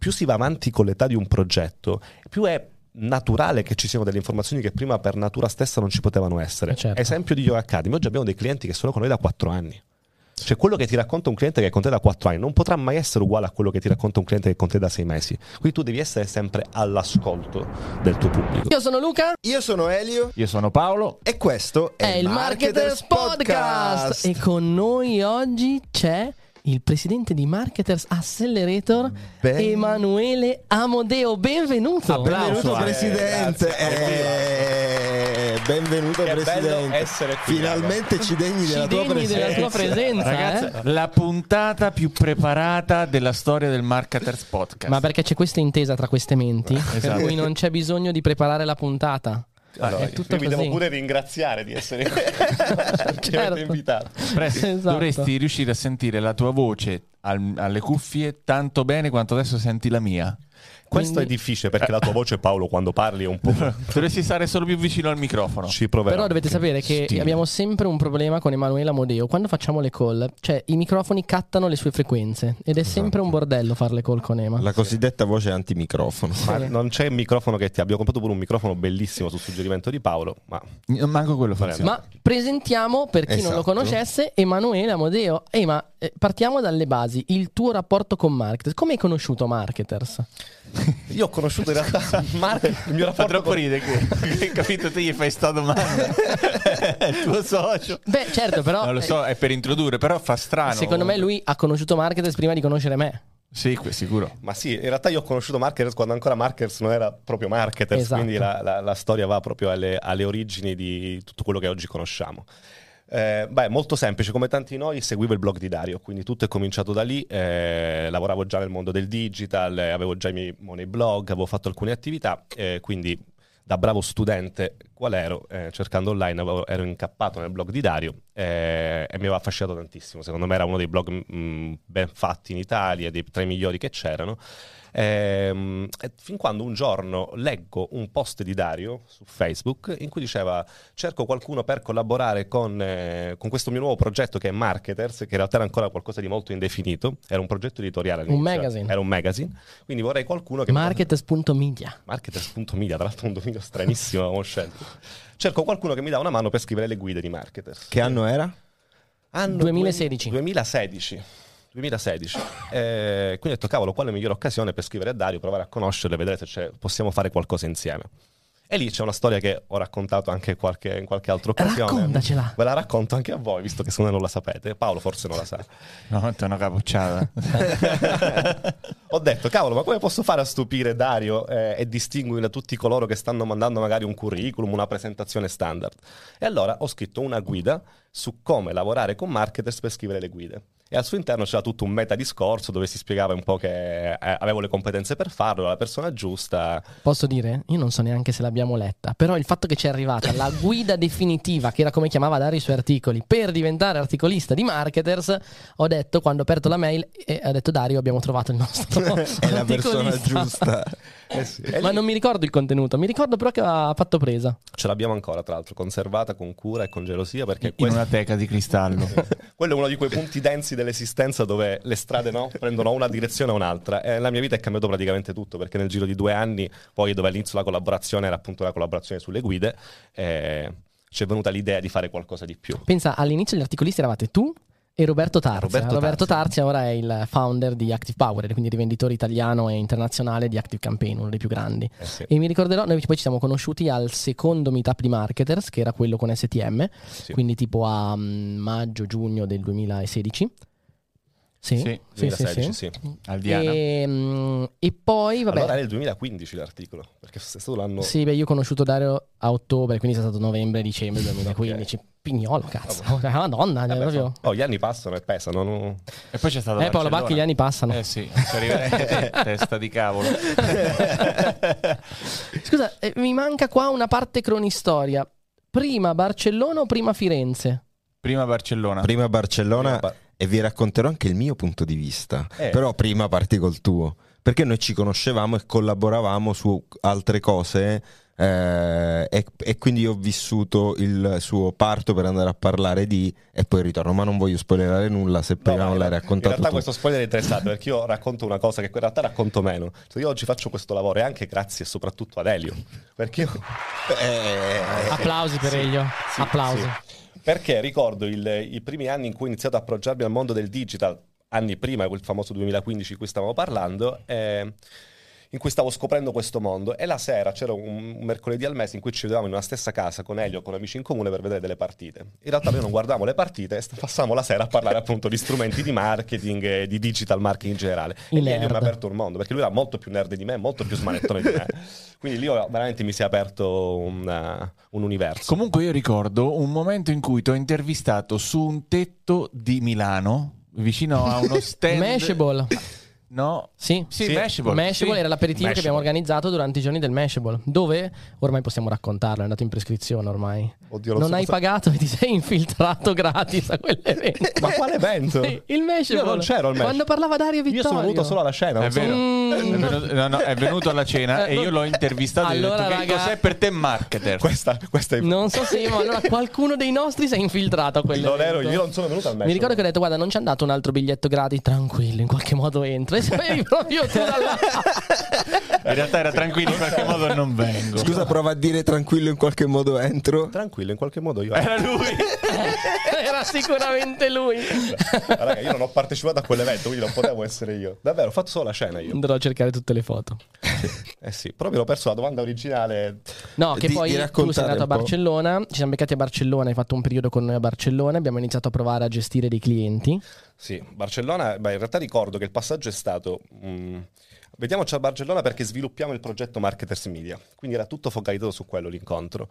più si va avanti con l'età di un progetto, più è naturale che ci siano delle informazioni che prima per natura stessa non ci potevano essere. Eh, certo. Esempio di Yoga Academy, oggi abbiamo dei clienti che sono con noi da 4 anni. Cioè quello che ti racconta un cliente che è con te da 4 anni non potrà mai essere uguale a quello che ti racconta un cliente che è con te da 6 mesi. Quindi tu devi essere sempre all'ascolto del tuo pubblico. Io sono Luca. Io sono Elio Io sono Paolo. e questo è, È il Marketers Podcast. E con noi oggi c'è il presidente di Marketers Accelerator, Ben- Emanuele Amodeo. Benvenuto. Benvenuto Applauso, eh, Presidente. Eh, benvenuto Che bello Presidente. essere qui, Finalmente ci degni Ci della tua degni presenza. della tua presenza. Ragazzi, eh? la puntata più preparata della storia del Marketers Podcast. Ma perché c'è questa intesa tra queste menti, per Esatto. cui non c'è bisogno di preparare la puntata. Allora, è tutto devo pure ringraziare di essere Certo. avete invitato. Presti, Esatto. dovresti riuscire a sentire la tua voce al- alle cuffie tanto bene quanto adesso senti la mia. Questo Quindi- è difficile perché la tua voce, Paolo, quando parli è un po'. Dovresti stare solo più vicino al microfono. Ci proverò. Però dovete sapere che Stile. abbiamo sempre un problema con Emanuele Amodeo. Quando facciamo le call, cioè i microfoni cattano le sue frequenze ed è sempre un bordello fare le call con Ema. La cosiddetta voce antimicrofono. Ma non c'è il microfono che ti abbiamo comprato pure un microfono bellissimo su suggerimento di Paolo. Ma Manco quello funziona. Ma presentiamo per chi non lo Esatto. conoscesse Emanuele Amodeo. Ema, eh, partiamo dalle basi. Il tuo rapporto con Marketers. Come hai conosciuto Marketers? io ho conosciuto in realtà Marco, il mio Fa rapporto troppo con... ridere che hai capito te gli fai sta domanda. è il tuo socio. Beh, certo, però Non lo eh, so, è per introdurre, però fa strano. secondo me lui ha conosciuto Marketers prima di conoscere me. Sì, sicuro. Ma sì, in realtà io ho conosciuto Marketers quando ancora Marketers non era proprio Marketers, Esatto. quindi la, la- la storia va proprio alle, alle origini di tutto quello che oggi conosciamo. Eh, beh, molto semplice, come tanti di noi seguivo il blog di Dario, quindi tutto è cominciato da lì, eh, lavoravo già nel mondo del digital, eh, avevo già i miei money blog, avevo fatto alcune attività, eh, quindi da bravo studente qual ero, eh, cercando online, avevo- ero incappato nel blog di Dario eh, e mi aveva affascinato tantissimo, secondo me era uno dei blog mh, ben fatti in Italia, dei tra i migliori che c'erano. Ehm, fin quando un giorno leggo un post di Dario su Facebook in cui diceva cerco qualcuno per collaborare con, eh, con questo mio nuovo progetto che è Marketers, che in realtà era ancora qualcosa di molto indefinito, era un progetto editoriale. all'inizio, magazine. Era un magazine, quindi vorrei qualcuno che... Marketers.media. Marketers.media, tra l'altro un dominio stranissimo avevamo scelto. Cerco qualcuno che mi dà una mano per scrivere le guide di Marketers. Che anno era? Anno 2016. 2016. 2016. Eh, quindi ho detto, cavolo, quale migliore occasione per scrivere a Dario, provare a conoscerlo e vedere se c'è- possiamo fare qualcosa insieme. E lì c'è una storia che ho raccontato anche qualche- in qualche altra occasione. Raccontacela. Ve la racconto anche a voi, visto che secondo me non la sapete. Paolo forse non la sa. No, è una capocciata. ho detto, cavolo, ma come posso fare a stupire Dario eh, e distinguere tutti coloro che stanno mandando magari un curriculum, una presentazione standard? E allora ho scritto una guida su come lavorare con marketers per scrivere le guide. E al suo interno c'era tutto un meta discorso dove si spiegava un po' che eh, avevo le competenze per farlo, la persona giusta. Posso dire? Io non so neanche se l'abbiamo letta, però il fatto che ci è arrivata la guida definitiva, che era come chiamava Dario i suoi articoli, per diventare articolista di Marketers, ho detto, quando ho aperto la mail, e ha detto Dario, abbiamo trovato il nostro È la persona articolista." giusta. Eh sì. Ma non mi ricordo il contenuto, mi ricordo però che ha fatto presa. Ce l'abbiamo ancora, tra l'altro, conservata con cura e con gelosia, perché In questo- una teca di cristallo. quello è uno di quei punti densi dell'esistenza dove le strade no, prendono una direzione o un'altra. E la mia vita è cambiato praticamente tutto, perché nel giro di due anni, poi dove all'inizio la collaborazione era appunto una collaborazione sulle guide, eh, ci è venuta l'idea di fare qualcosa di più. Pensa, all'inizio gli articolisti eravate tu e Roberto Tarzia. Roberto Roberto, Tarzia. Tarzia ora è il founder di Active Power, quindi rivenditore italiano e internazionale di Active Campaign, uno dei più grandi. Eh sì. E mi ricorderò, noi poi ci siamo conosciuti al secondo meetup di Marketers, che era quello con STM, Sì. quindi tipo a mm, maggio-giugno del 2016. Sì, Sì, sì, sì, 2016, sì. sì. Al Diana. E, e poi, vabbè, Allora era il 2015 l'articolo, perché è stato l'anno... sì, beh, io ho conosciuto Dario a ottobre, quindi è stato novembre-dicembre 2015. Pignolo, cazzo, madonna, Vabbè, proprio... oh, gli anni passano e pesano. no? E poi c'è stato Eh, Paolo. Bacchi, gli anni passano. Eh sì, ci arriverei. testa di cavolo. Scusa, eh, mi manca qua una parte cronistoria. Prima Barcellona o prima Firenze? Prima Barcellona. Prima Barcellona Prima Bar- e vi racconterò anche il mio punto di vista. Eh. Però prima parti col tuo. Perché noi ci conoscevamo e collaboravamo su altre cose Eh, e, e quindi ho vissuto il suo parto per andare a parlare di e poi ritorno, ma non voglio spoilerare nulla se prima No, non l'hai raccontato In realtà tu. questo spoiler è interessante perché io racconto una cosa che in realtà racconto meno. Cioè, io oggi faccio questo lavoro e anche grazie soprattutto ad Elio. Perché io... Eh, Applausi per Elio. Sì, Applausi. sì. Perché ricordo il- i primi anni in cui ho iniziato a approcciarmi al mondo del digital, anni prima, quel famoso 2015 di cui stavamo parlando, eh, in cui stavo scoprendo questo mondo. E la sera c'era un, un mercoledì al mese in cui ci vedevamo in una stessa casa con Elio, con amici in comune per vedere delle partite. In realtà noi non guardavamo le partite e passavamo la sera a parlare appunto di strumenti di marketing e di digital marketing in generale. I e lì Elio mi ha aperto un mondo, perché lui era molto più nerd di me, molto più smanettone di me. Quindi lì veramente mi si è aperto un, un universo. Comunque io ricordo un momento in cui ti ho intervistato su un tetto di Milano, vicino a uno stand... Mashable. No? Sì. Sì, Sì. Mashable. Mashable sì. era l'aperitivo che Mashable. abbiamo organizzato durante i giorni del Mashable, dove ormai possiamo raccontarlo, è andato in prescrizione ormai. Oddio, non hai pagato e ti sei infiltrato gratis a quell'evento. Ma quale evento? Sì, il Mashable. Io non c'ero al Mashable. Quando parlava Dario Vittorio. Io sono venuto solo alla scena. È vero. Mm. È, venuto, no, no, è venuto alla cena e io l'ho intervistato e gli ho Allora, detto che raga- cos'è per te marketer? Questa, questa è... Non so se, ma allora qualcuno dei nostri si è infiltrato a quell'evento. Non ero, io non sono venuto al match. Mi ricordo che ho detto, guarda, non ci hanno dato un altro biglietto gratis, tranquillo, in qualche modo entro. Sapevi proprio tu da là. In realtà era tranquillo, in qualche modo non vengo. Scusa, prova a dire tranquillo in qualche modo entro. Tranquillo, in qualche modo io... Era lui. Era sicuramente lui. Raga, io non ho partecipato a quell'evento, quindi non potevo essere io. Davvero, ho fatto solo la scena io. Andrò a cercare tutte le foto. Eh sì, proprio ho perso la domanda originale. No, che Di- poi di tu sei andato a. Barcellona, ci siamo beccati a Barcellona, hai fatto un periodo con noi a Barcellona, abbiamo iniziato a provare a gestire dei clienti. Sì, Barcellona, beh, in realtà ricordo che il passaggio è stato... mm, vediamoci a Barcellona perché sviluppiamo il progetto Marketers Media, quindi era tutto focalizzato su quello l'incontro.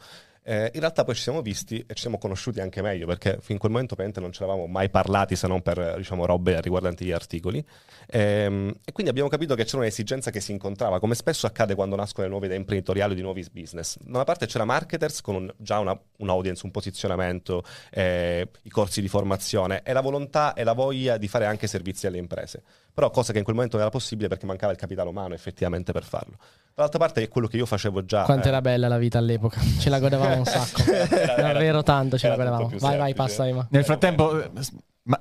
Eh, in realtà poi ci siamo visti e ci siamo conosciuti anche meglio perché fin quel momento ovviamente non ci eravamo mai parlati se non per diciamo, robe riguardanti gli articoli. Ehm, e quindi abbiamo capito che c'era un'esigenza che si incontrava, come spesso accade quando nascono le nuove idee imprenditoriali o di nuovi business. Da una parte c'era marketers con un- già una, un audience, un posizionamento, eh, i corsi di formazione e la volontà e la voglia di fare anche servizi alle imprese. Però cosa che in quel momento non era possibile perché mancava il capitale umano effettivamente per farlo. Dall'altra parte è quello che io facevo già. Quanto eh, era bella la vita all'epoca, ce la godevamo un sacco. Era- era- Davvero tanto ce la godevamo. Vai, vai, semplice. passa Ema. Nel frattempo,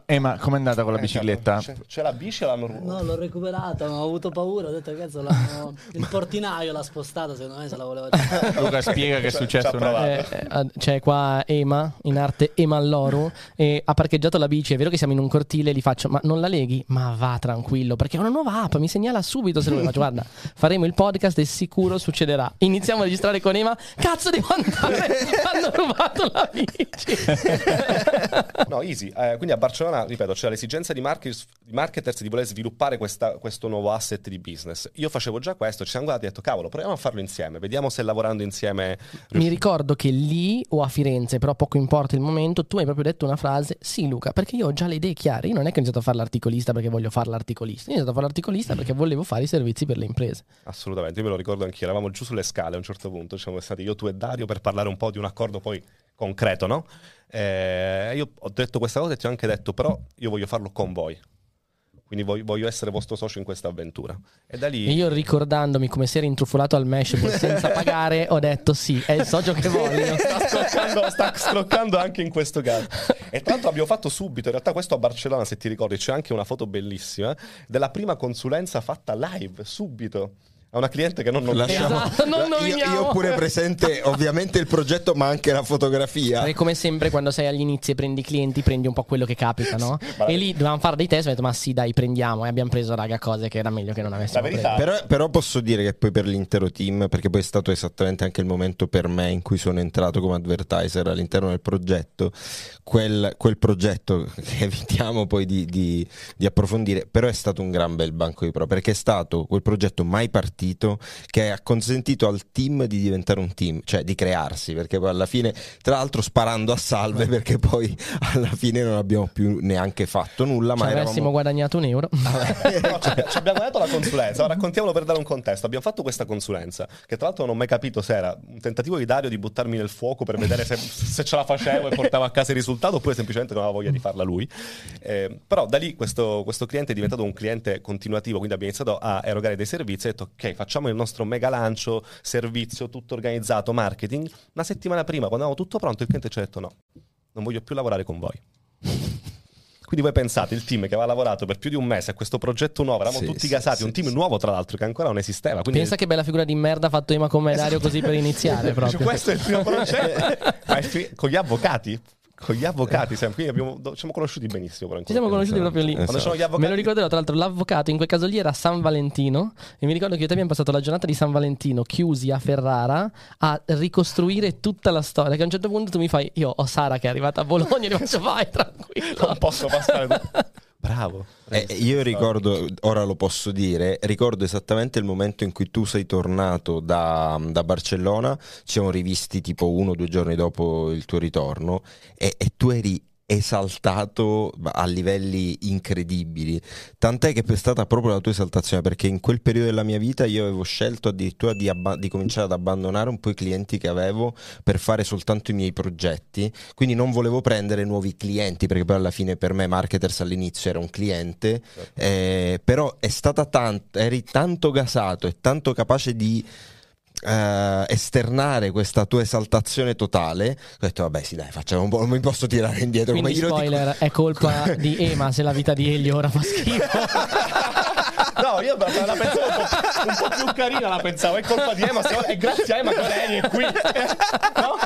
eh, ma com'è andata con la Eh, bicicletta? C'è, c'è la bici e l'hanno No, l'ho recuperata, ma ho avuto paura. Ho detto, cazzo, l'hanno- il portinaio l'ha spostata. Secondo me se la voleva dire. Luca spiega che è successo una... Eh, eh, c'è qua Ema, in arte Emalloru, e ha parcheggiato la bici. È vero che siamo in un cortile, gli faccio, ma non la leghi? Ma va tranquillo, perché è una nuova app, mi segnala subito se lo. Faccio, guarda, faremo il podcast e sicuro succederà. Iniziamo a registrare con Ema, cazzo devo andare, hanno rubato la bici. No, easy. Eh, quindi a Barcellona, ripeto, c'era l'esigenza di, marketers, di marketers di voler sviluppare questa- questo nuovo asset di business. Io facevo già questo, ci siamo guardati e ho detto, cavolo, proviamo a farlo insieme, vediamo se lavorando insieme... Mi ricordo che lì o a Firenze, però poco importa il momento, tu hai proprio detto una frase, sì Luca, perché io ho già le idee chiare, io non è che ho iniziato a fare l'articolista perché voglio fare l'articolista, io ho iniziato a fare l'articolista perché volevo fare i servizi per le imprese. Assolutamente, io me lo ricordo anch'io, eravamo giù sulle scale a un certo punto, ci siamo stati io, tu e Dario per parlare un po' di un accordo poi concreto, no? Eh, io ho detto questa cosa e ti ho anche detto, però io voglio farlo con voi. Quindi voglio, voglio essere vostro socio in questa avventura. E da lì... E io ricordandomi come si era intrufolato al Mashable senza pagare, ho detto sì, è il socio che voglio. sta scroccando, sta scroccando anche in questo caso. E tra l'altro abbiamo fatto subito, in realtà questo a Barcellona, se ti ricordi, c'è anche una foto bellissima della prima consulenza fatta live, subito, a una cliente che non nominiamo. Esatto, non io, nominiamo. io ho pure presente ovviamente il progetto, ma anche la fotografia. Perché come sempre quando sei agli inizi e prendi i clienti prendi un po' quello che capita, no? E lì dovevamo fare dei test, ho detto ma sì dai prendiamo e abbiamo preso raga cose che era meglio che non avessimo preso. Però, però posso dire che poi per l'intero team, perché poi è stato esattamente anche il momento per me in cui sono entrato come advertiser all'interno del progetto, quel, quel progetto che evitiamo poi di, di- di approfondire, però è stato un gran bel banco di prova, perché è stato quel progetto mai partito che ha consentito al team di diventare un team, cioè di crearsi, perché poi alla fine, tra l'altro sparando a salve, perché poi alla fine non abbiamo più neanche fatto nulla, Ci ma avessimo eravamo... guadagnato un euro. No, ci, ci abbiamo dato la consulenza, ora raccontiamolo per dare un contesto. Abbiamo fatto questa consulenza, che tra l'altro non ho mai capito se era un tentativo di Dario di buttarmi nel fuoco per vedere se, se ce la facevo e portavo a casa il risultato, oppure semplicemente non aveva voglia di farla lui. Eh, però da lì questo, questo cliente è diventato un cliente continuativo, quindi abbiamo iniziato a erogare dei servizi e ho detto ok, ok, facciamo il nostro mega lancio, servizio, tutto organizzato, marketing. Una settimana prima, quando avevamo tutto pronto, il cliente ci ha detto no, non voglio più lavorare con voi. Quindi voi pensate, il team che aveva lavorato per più di un mese a questo progetto nuovo, eravamo Sì, tutti sì, gasati, sì, un team sì. nuovo tra l'altro che ancora non esisteva. Quindi Pensa che bella figura di merda ha fatto Ema con me Dario così per iniziare proprio. questo è il primo progetto. Fi- con gli avvocati. Con gli avvocati, siamo, quindi abbiamo- ci siamo conosciuti benissimo. Ci siamo conosciuti proprio lì. Avvocati, Me lo ricorderò, tra l'altro, l'avvocato in quel caso lì era San Valentino. E mi ricordo che io e te abbiamo passato la giornata di San Valentino chiusi a Ferrara a ricostruire tutta la storia. Che a un certo punto tu mi fai, io ho Sara che è arrivata a Bologna e gli faccio, vai tranquillo. non posso passare. Bravo. Eh, io ricordo, ora lo posso dire, ricordo esattamente il momento in cui tu sei tornato da, da Barcellona, ci siamo rivisti tipo uno o due giorni dopo il tuo ritorno e, e tu eri esaltato a livelli incredibili, tant'è che è stata proprio la tua esaltazione perché in quel periodo della mia vita io avevo scelto addirittura di, abba- di cominciare ad abbandonare un po' i clienti che avevo per fare soltanto i miei progetti, quindi non volevo prendere nuovi clienti perché poi alla fine per me Marketers all'inizio era un cliente, eh, però è stata tanto, eri tanto gasato e tanto capace di eh, esternare questa tua esaltazione totale, ho detto vabbè sì dai facciamo un po', non mi posso tirare indietro Quindi come io lo dico- spoiler, è colpa di Ema se la vita di Elio ora fa schifo. No, io la pensavo un po', un po' più carina, la pensavo. È colpa di Emma, se- è grazie a Emma che lei è qui. No?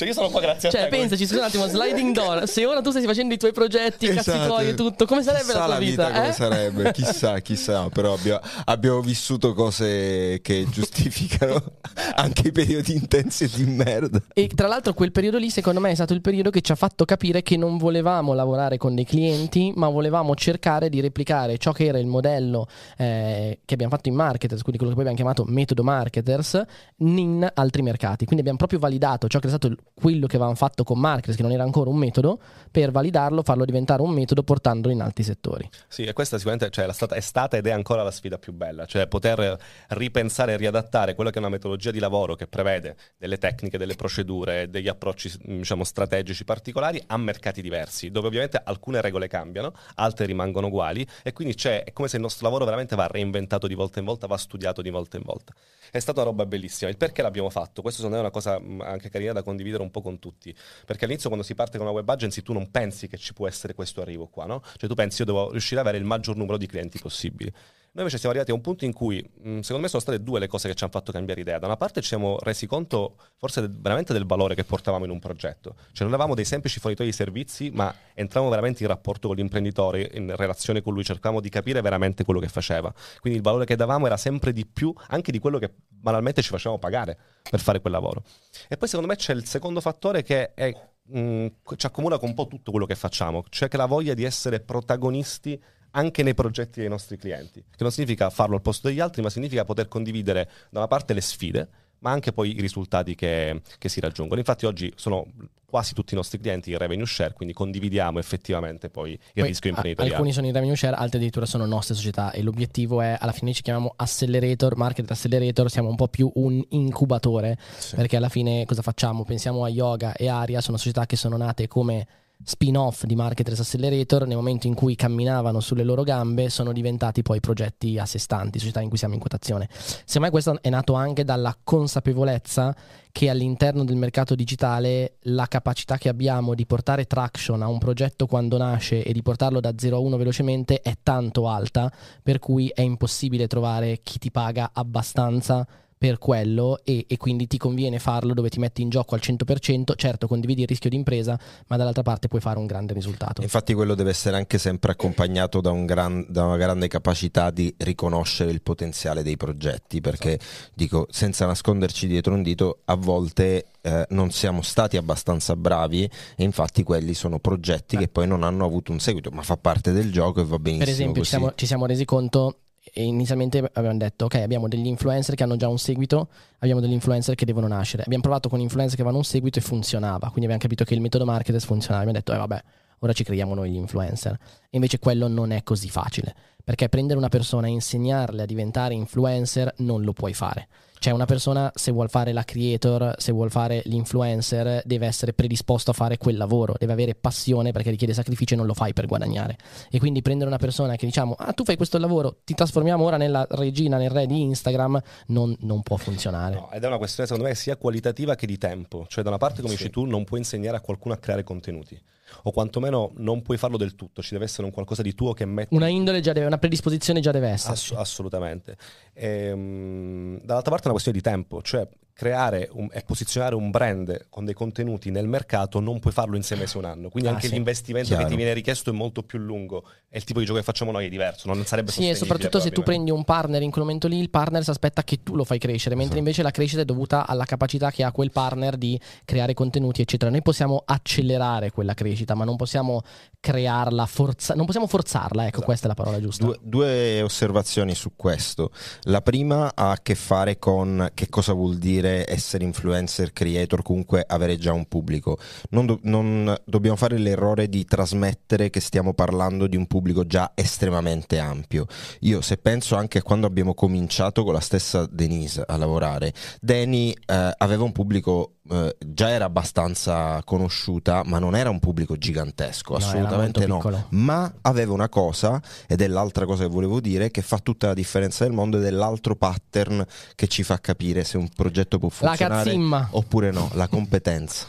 Cioè, io sono qua grazie a Cioè, te. pensaci, scusa un attimo, sliding door. Se ora tu stai facendo i tuoi progetti, i cazzi Esatto. tuoi e tutto, come sarebbe Chissà la tua vita? come eh? sarebbe, chissà, chissà, però abbia- abbiamo, vissuto cose che giustificano anche i periodi intensi e di merda. E tra l'altro quel periodo lì secondo me è stato il periodo che ci ha fatto capire che non volevamo lavorare con dei clienti, ma volevamo cercare di replicare ciò che era il modello eh, che abbiamo fatto in marketers, quindi quello che poi abbiamo chiamato metodo marketers, in altri mercati. Quindi abbiamo proprio validato ciò che era stato il- quello che avevamo fatto con marketers, che non era ancora un metodo, per validarlo, farlo diventare un metodo portandolo in altri settori. Sì, e questa sicuramente cioè, è, stata, ed è ancora la sfida più bella, cioè poter ripensare e riadattare quella che è una metodologia di lavoro che prevede delle tecniche, delle procedure, degli approcci diciamo, strategici particolari a mercati diversi, dove ovviamente alcune regole cambiano, altre rimangono uguali e quindi c'è, è come se il nostro lavoro veramente va reinventato di volta in volta, va studiato di volta in volta. È stata una roba bellissima. Il perché l'abbiamo fatto? Questo secondo me è una cosa anche carina da condividere un po' con tutti. Perché all'inizio quando si parte con una web agency tu non pensi che ci può essere questo arrivo qua, no? Cioè tu pensi io devo riuscire ad avere il maggior numero di clienti possibili. Noi invece siamo arrivati a un punto in cui, secondo me, sono state due le cose che ci hanno fatto cambiare idea. Da una parte ci siamo resi conto forse veramente del valore che portavamo in un progetto. Cioè non eravamo dei semplici fornitori di servizi, ma entravamo veramente in rapporto con l'imprenditore, in relazione con lui, cercavamo di capire veramente quello che faceva. Quindi il valore che davamo era sempre di più anche di quello che banalmente ci facevamo pagare per fare quel lavoro. E poi secondo me c'è il secondo fattore che è, mh, ci accomuna con un po' tutto quello che facciamo, cioè che la voglia di essere protagonisti anche nei progetti dei nostri clienti, che non significa farlo al posto degli altri, ma significa poter condividere da una parte le sfide, ma anche poi i risultati che, che si raggiungono. Infatti oggi sono quasi tutti i nostri clienti in revenue share, quindi condividiamo effettivamente poi il Poi, rischio imprenditoriale. alcuni sono in revenue share, altri addirittura sono nostre società e l'obiettivo è, alla fine ci chiamiamo accelerator, market accelerator, siamo un po' più un incubatore, perché alla fine cosa facciamo? Pensiamo a Yoga e Aria, sono società che sono nate come spin-off di Marketers Accelerator, nel momento in cui camminavano sulle loro gambe sono diventati poi progetti a sé stanti, società in cui siamo in quotazione. Secondo me questo è nato anche dalla consapevolezza che all'interno del mercato digitale la capacità che abbiamo di portare traction a un progetto quando nasce e di portarlo da 0 a 1 velocemente è tanto alta, per cui è impossibile trovare chi ti paga abbastanza per quello e, e quindi ti conviene farlo dove ti metti in gioco al 100%, certo condividi il rischio di impresa, ma dall'altra parte puoi fare un grande risultato. Infatti quello deve essere anche sempre accompagnato da, un gran- da una grande capacità di riconoscere il potenziale dei progetti, perché dico, senza nasconderci dietro un dito, a volte eh, non siamo stati abbastanza bravi e infatti quelli sono progetti che poi non hanno avuto un seguito, ma fa parte del gioco e va benissimo Per esempio, ci siamo, ci siamo resi conto e inizialmente abbiamo detto ok abbiamo degli influencer che hanno già un seguito abbiamo degli influencer che devono nascere. Abbiamo provato con influencer che avevano un seguito e funzionava quindi abbiamo capito che il metodo marketers funzionava. Abbiamo detto eh vabbè ora ci creiamo noi gli influencer. E invece quello non è così facile perché prendere una persona e insegnarle a diventare influencer non lo puoi fare Cioè una persona se vuol fare la creator, se vuol fare l'influencer, deve essere predisposto a fare quel lavoro, deve avere passione perché richiede sacrificio e non lo fai per guadagnare. E quindi prendere una persona che diciamo, ah tu fai questo lavoro, ti trasformiamo ora nella regina, nel re di Instagram, non, non può funzionare. No, ed è una questione secondo me sia qualitativa che di tempo. Cioè da una parte come Sì. dici tu non puoi insegnare a qualcuno a creare contenuti. O quantomeno non puoi farlo del tutto, ci deve essere un qualcosa di tuo che metti Una indole già deve, una predisposizione già deve esserci. Ass- assolutamente. Ehm, dall'altra parte è una questione di tempo, cioè creare un- e posizionare un brand con dei contenuti nel mercato non puoi farlo in sei mesi o un anno. Quindi Ah, anche sì. l'investimento Chiaro. che ti viene richiesto è molto più lungo e il tipo di gioco che facciamo noi è diverso, non sarebbe Sì, e soprattutto se tu prendi un partner in quel momento lì, il partner si aspetta che tu lo fai crescere, mentre Esatto. invece la crescita è dovuta alla capacità che ha quel partner di creare contenuti, eccetera. Noi possiamo accelerare quella crescita, ma non possiamo crearla, forza- non possiamo forzarla, ecco, Esatto. questa è la parola giusta. Due, due osservazioni su questo. La prima ha a che fare con che cosa vuol dire essere influencer, creator, comunque avere già un pubblico. Non, do- non dobbiamo fare l'errore di trasmettere che stiamo parlando di un pubblico già estremamente ampio. Io se penso anche a quando abbiamo cominciato con la stessa Denise a lavorare, Deni eh, aveva un pubblico eh, già era abbastanza conosciuta, ma non era un pubblico gigantesco, No, assolutamente no. ma aveva una cosa, ed è l'altra cosa che volevo dire, che fa tutta la differenza del mondo ed è l'altro pattern che ci fa capire se un progetto può funzionare oppure no, la competenza.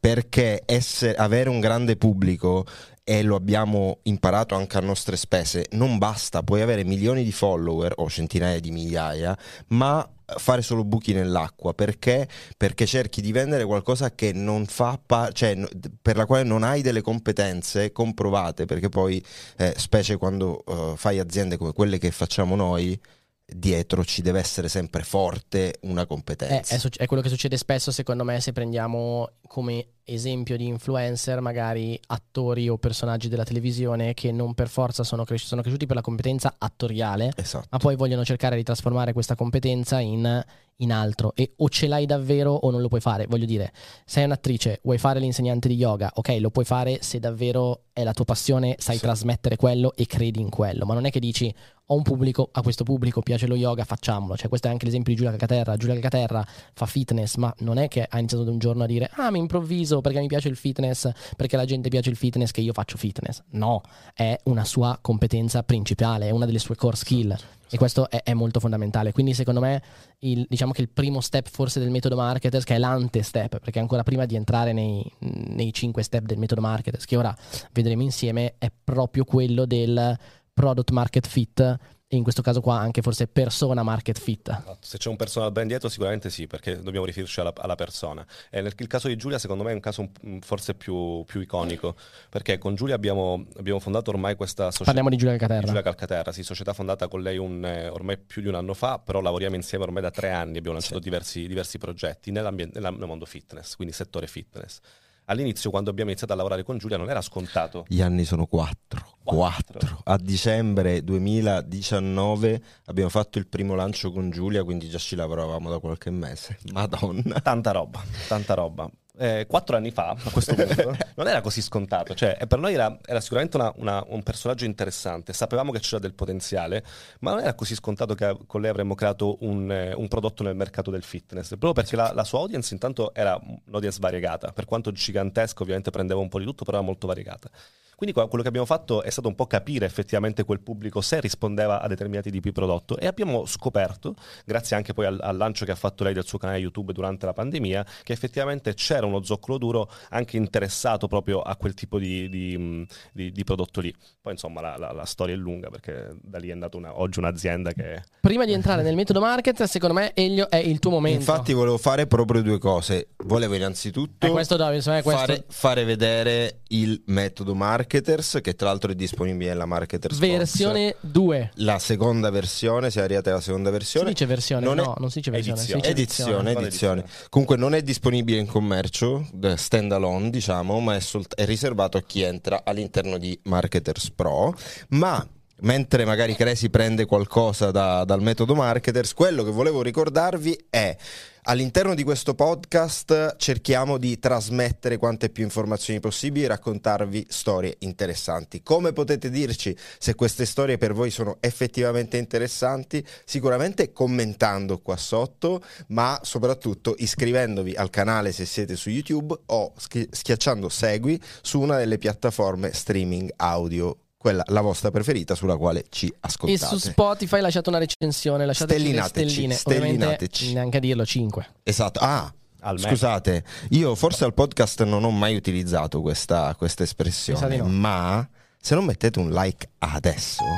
Perché essere- avere un grande pubblico e lo abbiamo imparato anche a nostre spese, non basta, puoi avere milioni di follower o centinaia di migliaia, ma fare solo buchi nell'acqua. Perché? Perché cerchi di vendere qualcosa che non fa pa- cioè per la quale non hai delle competenze comprovate perché poi eh, specie quando eh, fai aziende come quelle che facciamo noi dietro ci deve essere sempre forte una È, competenza. Eh, è suc- è quello che succede spesso, secondo me, se prendiamo come esempio di influencer, magari attori o personaggi della televisione che non per forza sono, cres- sono cresciuti per la competenza attoriale, esatto ma poi vogliono cercare di trasformare questa competenza in, in altro e o ce l'hai davvero o non lo puoi fare. Voglio dire, sei un'attrice, vuoi fare l'insegnante di yoga, ok, lo puoi fare se davvero è la tua passione, sai Sì. trasmettere quello e credi in quello, ma non è che dici ho un pubblico, a questo pubblico piace lo yoga, facciamolo. Cioè, questo è anche l'esempio di Giulia Caterra. Giulia Caterra fa fitness, ma non è che ha iniziato da un giorno a dire ah, mi improvviso perché mi piace il fitness, perché la gente piace il fitness che io faccio fitness. No, è una sua competenza principale, è una delle sue core skill. E questo è, è molto fondamentale. Quindi, secondo me, il- diciamo che il primo step forse del metodo marketers, che è l'ante-step, perché ancora prima di entrare nei, nei cinque step del metodo marketers, che ora vedremo insieme, è proprio quello del product market fit in questo caso qua anche forse persona market fit. Esatto. Se c'è un personal brand dietro, sicuramente sì, perché dobbiamo riferirci alla, alla persona. E nel il caso di Giulia, secondo me, è un caso un- forse più, più iconico, perché con Giulia abbiamo, abbiamo fondato ormai questa società. Parliamo di Giulia di Caterra. Giulia Calcaterra, sì, società fondata con lei un, eh, ormai più di un anno fa, però lavoriamo insieme ormai da tre anni, abbiamo lanciato diversi, diversi progetti nel mondo fitness, quindi settore fitness. All'inizio, quando abbiamo iniziato a lavorare con Giulia, non era scontato. Gli anni sono quattro. Quattro. Quattro. A dicembre 2019 abbiamo fatto il primo lancio con Giulia, quindi già ci lavoravamo da qualche mese. Madonna. Tanta roba, tanta roba. Eh, quattro anni fa, a questo punto, non era così scontato. Cioè, eh, per noi era, era sicuramente una- una- un personaggio interessante. Sapevamo che c'era del potenziale, ma non era così scontato che con lei avremmo creato un, eh, un prodotto nel mercato del fitness. Proprio perché la, la sua audience, intanto, era un'audience variegata. Per quanto gigantesca, ovviamente prendeva un po' di tutto, però era molto variegata. Quindi qua- quello che abbiamo fatto è stato un po' capire effettivamente quel pubblico se rispondeva a determinati tipi di prodotto e abbiamo scoperto, grazie anche poi al, al lancio che ha fatto lei del suo canale YouTube durante la pandemia, che effettivamente c'era uno zoccolo duro anche interessato proprio a quel tipo di, di, mh, di- di prodotto lì. Poi insomma la, la- la storia è lunga perché da lì è nata una- oggi un'azienda che... Prima di entrare nel metodo market, secondo me Elio è il tuo momento. Infatti volevo fare proprio due cose. Volevo innanzitutto Eh, questo Davide, questo fare, fare vedere il metodo Marketers, che tra l'altro è disponibile nella Marketers Box. versione 2. La seconda versione, se arrivate alla seconda Si versione. dice versione? non è- no, non si dice versione. edizione. Si dice Edizione, edizione. edizione. Comunque non è disponibile in commercio, da stand alone diciamo, ma è, solt- è riservato a chi entra all'interno di Marketers Pro. Ma mentre magari Cresi prende qualcosa da- dal metodo Marketers, quello che volevo ricordarvi è All'interno di questo podcast cerchiamo di trasmettere quante più informazioni possibili e raccontarvi storie interessanti. Come potete dirci se queste storie per voi sono effettivamente interessanti? Sicuramente commentando qua sotto, ma soprattutto iscrivendovi al canale se siete su YouTube o schi- schiacciando segui su una delle piattaforme streaming audio quella la vostra preferita sulla quale ci E ascoltate. su Spotify lasciate una recensione, lasciate Stellinateci, stelline. stellinateci. Ovviamente neanche a dirlo 5. Esatto. Ah, scusate, io forse al podcast non ho mai utilizzato questa, questa espressione, no. ma se non mettete un like adesso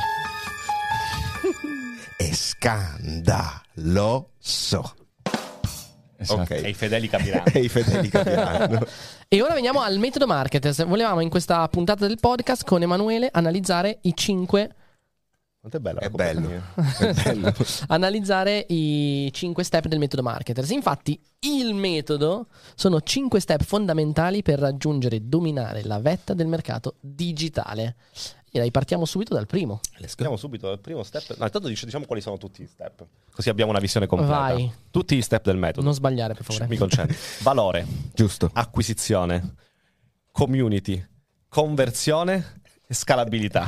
è scandaloso. Esatto. Ok. E i fedeli capiranno. E i fedeli capiranno. E ora veniamo al metodo marketers. Volevamo in questa puntata del podcast con Emanuele analizzare i 5 Quanto è bella È la bello. È bello. analizzare i 5 step del metodo marketers. Infatti, il metodo sono 5 step fondamentali per raggiungere e dominare la vetta del mercato digitale. Direi partiamo subito dal primo. Andiamo subito al primo step. No, intanto dic- diciamo quali sono tutti gli step. Così abbiamo una visione completa. Vai. Tutti gli step del metodo. Non sbagliare, per favore. Mi concentro. Valore, Giusto. acquisizione, community, conversione e scalabilità.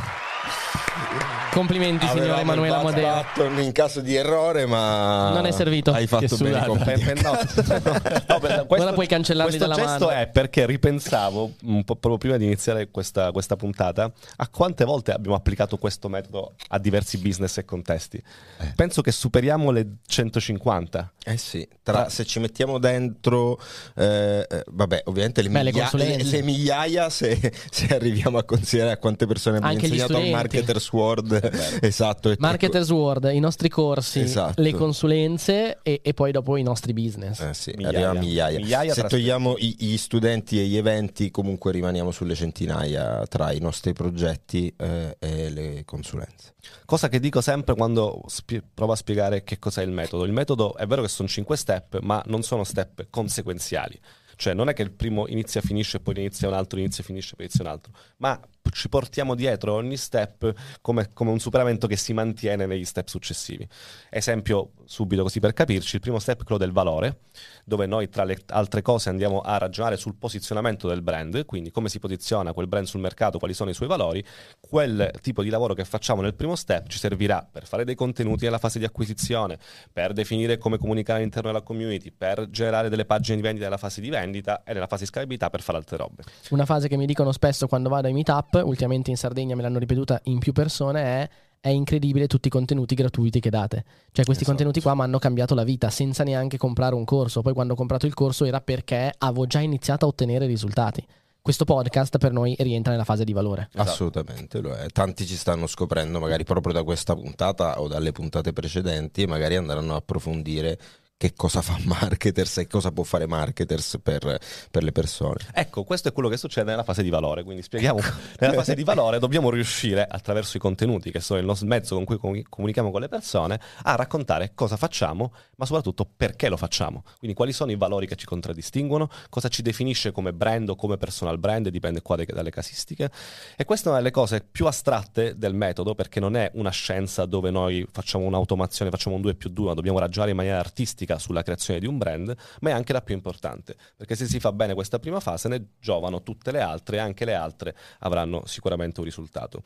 Complimenti, signor Avevamo Emanuele il buzz Amodeo. button in caso di errore, ma Non è servito. Hai fatto Che bene. Per- per- no. No, questo- Ora puoi cancellarli questo dalla gesto mano. è perché ripensavo un po' proprio prima di iniziare questa, questa puntata a quante volte abbiamo applicato questo metodo a diversi business e contesti. Eh. Penso che superiamo le 150. Eh sì, tra, se ci mettiamo dentro, eh, eh, vabbè, ovviamente le, Beh, le miglia- le- le migliaia, se, se arriviamo a considerare a quante persone abbiamo Anche gli insegnato al studenti. Marketers World, esatto. e- Marketers World, i nostri corsi, Esatto. le consulenze e, e poi dopo i nostri business. Eh sì, Migliaia. arriviamo a migliaia. Migliaia Se togliamo i- gli studenti e gli eventi, comunque rimaniamo sulle centinaia tra i nostri progetti eh, e le consulenze. Cosa che dico sempre quando spie- provo a spiegare che cos'è il metodo. Il metodo è vero che sono 5 step, ma non sono step conseguenziali. Cioè non è che il primo inizia, finisce, poi inizia un altro, inizia, finisce, poi inizia un altro, ma ci portiamo dietro ogni step come, come un superamento che si mantiene negli step successivi. Esempio subito così per capirci, il primo step è quello del valore, dove noi tra le altre cose andiamo a ragionare sul posizionamento del brand, quindi come si posiziona quel brand sul mercato, quali sono i suoi valori, quel tipo di lavoro che facciamo nel primo step ci servirà per fare dei contenuti nella fase di acquisizione, per definire come comunicare all'interno della community, per generare delle pagine di vendita nella fase di vendita e nella fase di scalabilità per fare altre robe. Una frase che mi dicono spesso quando vado ai meetup, ultimamente in Sardegna me l'hanno ripetuta in più persone, è è incredibile tutti i contenuti gratuiti che date. Cioè questi Esatto. contenuti qua mi hanno cambiato la vita senza neanche comprare un corso. Poi quando ho comprato il corso era perché avevo già iniziato a ottenere risultati. Questo podcast per noi rientra nella fase di valore. Esatto. Assolutamente lo è. Tanti ci stanno scoprendo, magari proprio da questa puntata o dalle puntate precedenti, e magari andranno a approfondire che cosa fa marketers e cosa può fare marketers per, per le persone. Ecco, questo è quello che succede nella fase di valore. Quindi spieghiamo, nella fase di valore dobbiamo riuscire, attraverso i contenuti, che sono il nostro mezzo con cui comu- comunichiamo con le persone, a raccontare cosa facciamo, ma soprattutto perché lo facciamo. Quindi quali sono i valori che ci contraddistinguono, cosa ci definisce come brand o come personal brand, dipende qua dalle casistiche. E questa è una delle cose più astratte del metodo, perché non è una scienza dove noi facciamo un'automazione, facciamo un 2 più 2, ma dobbiamo ragionare in maniera artistica sulla creazione di un brand, ma è anche la più importante, perché se si fa bene questa prima fase ne giovano tutte le altre e anche le altre avranno sicuramente un risultato.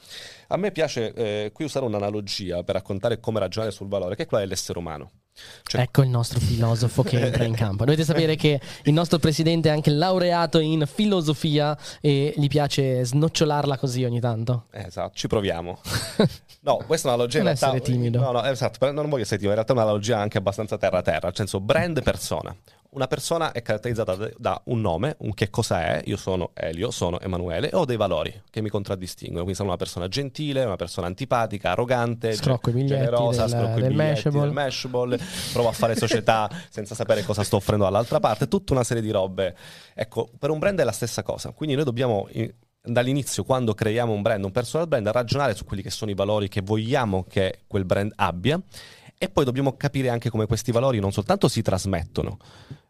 A me piace eh, qui usare un'analogia per raccontare come ragionare sul valore, che è quella dell'essere umano. Cioè- Ecco il nostro filosofo che entra in campo. Dovete sapere che il nostro presidente è anche laureato in filosofia e gli piace snocciolarla così ogni tanto. Eh, Esatto, ci proviamo. No, questa è un'analogia Non realtà. essere timido. No, no, esatto, non voglio essere timido, in realtà è un'analogia anche abbastanza terra-terra, nel senso brand persona. Una persona è caratterizzata da- un nome, un che cosa è, io sono Elio, sono Emanuele, e ho dei valori che mi contraddistinguono, quindi sono una persona gentile, una persona antipatica, arrogante, Scrocco i biglietti generosa, del- scrocco i del biglietti Mashable. del Mashable, provo a fare società senza sapere cosa sto offrendo dall'altra parte, tutta una serie di robe. Ecco, per un brand è la stessa cosa, quindi noi dobbiamo... in- dall'inizio, quando creiamo un brand, un personal brand, ragionare su quelli che sono i valori che vogliamo che quel brand abbia e poi dobbiamo capire anche come questi valori non soltanto si trasmettono,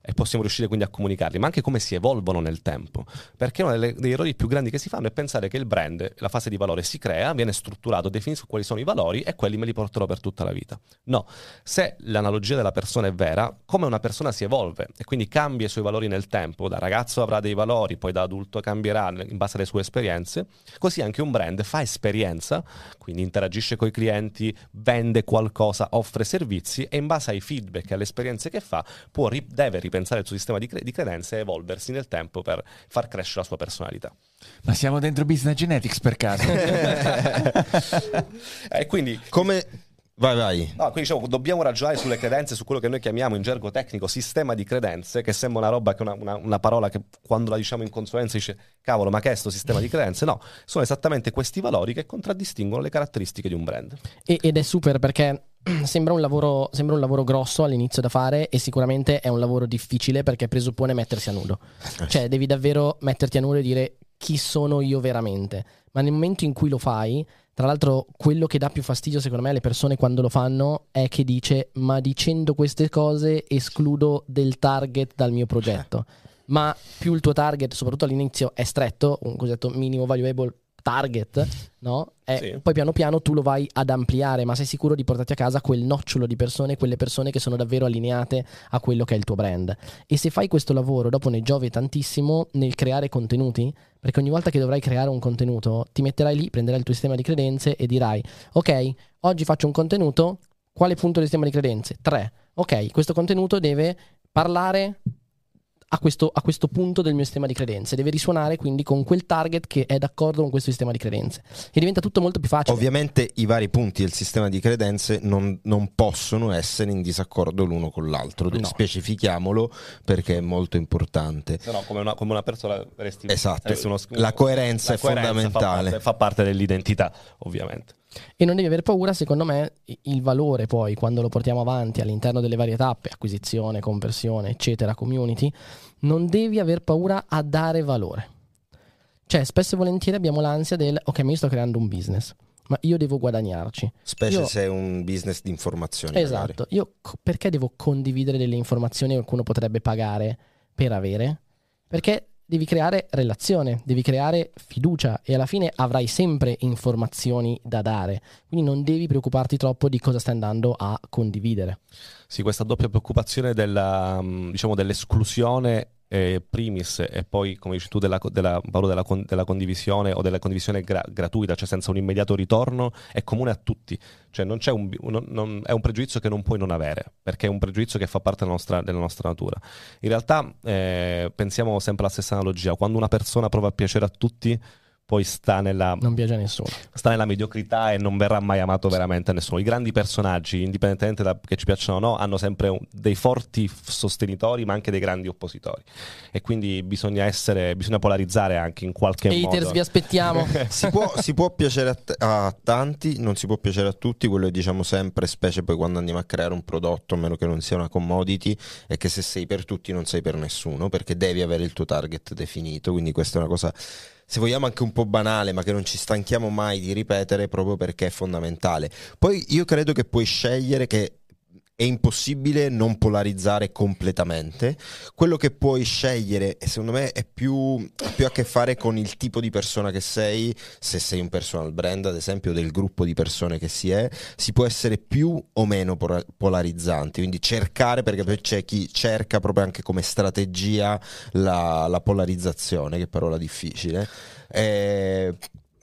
e possiamo riuscire quindi a comunicarli, ma anche come si evolvono nel tempo. Perché uno delle- degli errori più grandi che si fanno è pensare che il brand, la fase di valore si crea, viene strutturato, definisco quali sono i valori e quelli me li porterò per tutta la vita. No, se l'analogia della persona è vera, come una persona si evolve e quindi cambia i suoi valori nel tempo, da ragazzo avrà dei valori, poi da adulto cambierà in base alle sue esperienze, così anche un brand fa esperienza, quindi interagisce con i clienti, vende qualcosa, offre servizi e in base ai feedback e alle esperienze che fa può deve ripensare il suo sistema di, cre- di credenze e evolversi nel tempo per far crescere la sua personalità. Ma siamo dentro Business Genetics per caso? e quindi Come... Vai, vai. No, quindi diciamo, dobbiamo ragionare sulle credenze, su quello che noi chiamiamo in gergo tecnico sistema di credenze, che sembra una roba, che una, una, una parola che quando la diciamo in consulenza dice cavolo, ma che è sto sistema di credenze? No, sono esattamente questi valori che contraddistinguono le caratteristiche di un brand. E- ed è super perché sembra un, lavoro, sembra un lavoro grosso all'inizio da fare e sicuramente è un lavoro difficile perché presuppone mettersi a nudo. Cioè devi davvero metterti a nudo e dire chi sono io veramente. Ma nel momento in cui lo fai, tra l'altro quello che dà più fastidio secondo me alle persone quando lo fanno è che dice ma dicendo queste cose escludo del target dal mio progetto. Ma più il tuo target, soprattutto all'inizio, è stretto, un cosiddetto minimo valuable target, no? E Sì. poi piano piano tu lo vai ad ampliare, ma sei sicuro di portarti a casa quel nocciolo di persone, quelle persone che sono davvero allineate a quello che è il tuo brand. E se fai questo lavoro, dopo ne giovi tantissimo nel creare contenuti, perché ogni volta che dovrai creare un contenuto, ti metterai lì, prenderai il tuo sistema di credenze e dirai, ok, oggi faccio un contenuto, quale punto del sistema di credenze? 3. Ok, questo contenuto deve parlare a questo, a questo punto del mio sistema di credenze, deve risuonare quindi con quel target che è d'accordo con questo sistema di credenze. E diventa tutto molto più facile. Ovviamente i vari punti del sistema di credenze non, non possono essere in disaccordo l'uno con l'altro. No. Specifichiamolo perché è molto importante. Se no, come una, come una persona resti, Esatto. saresti uno- La coerenza è fa fondamentale. parte, fa parte dell'identità, ovviamente. E non devi avere paura, secondo me, il valore poi quando lo portiamo avanti all'interno delle varie tappe, acquisizione, conversione, eccetera, community, non devi aver paura a dare valore. Cioè, spesso e volentieri abbiamo l'ansia del ok, ma io sto creando un business, ma io devo guadagnarci. Specie Io- se è un business di informazioni. magari. Esatto. Io co- perché devo condividere delle informazioni che qualcuno potrebbe pagare per avere? Perché devi creare relazione, devi creare fiducia e alla fine avrai sempre informazioni da dare. Quindi non devi preoccuparti troppo di cosa stai andando a condividere. Sì, questa doppia preoccupazione della, mh, diciamo, dell'esclusione eh, primis e poi, come dici tu, della, della della, con- della condivisione o della condivisione gra- gratuita, cioè senza un immediato ritorno, è comune a tutti. Cioè non un, non- non- è un pregiudizio che non puoi non avere, perché è un pregiudizio che fa parte della nostra, della nostra natura. In realtà eh, pensiamo sempre alla stessa analogia, quando una persona prova a piacere a tutti, poi sta nella, Non piace a nessuno. sta nella mediocrità e non verrà mai amato veramente nessuno. I grandi personaggi, indipendentemente da che ci piacciono o no, hanno sempre un- dei forti sostenitori, ma anche dei grandi oppositori. E quindi bisogna essere, bisogna polarizzare anche in qualche Haters, modo. vi aspettiamo. Si può, si può piacere a, t- a tanti, non si può piacere a tutti, quello che diciamo sempre, specie poi quando andiamo a creare un prodotto, a meno che non sia una commodity, è che se sei per tutti non sei per nessuno, perché devi avere il tuo target definito, quindi questa è una cosa, se vogliamo anche un po' banale, ma che non ci stanchiamo mai di ripetere proprio perché è fondamentale. Poi io credo che puoi scegliere che è impossibile non polarizzare completamente. Quello che puoi scegliere, secondo me, è più, più a che fare con il tipo di persona che sei, se sei un personal brand, ad esempio, del gruppo di persone che si è, si può essere più o meno polarizzanti. Quindi cercare, perché poi c'è chi cerca proprio anche come strategia la, la polarizzazione, che parola difficile. Eh,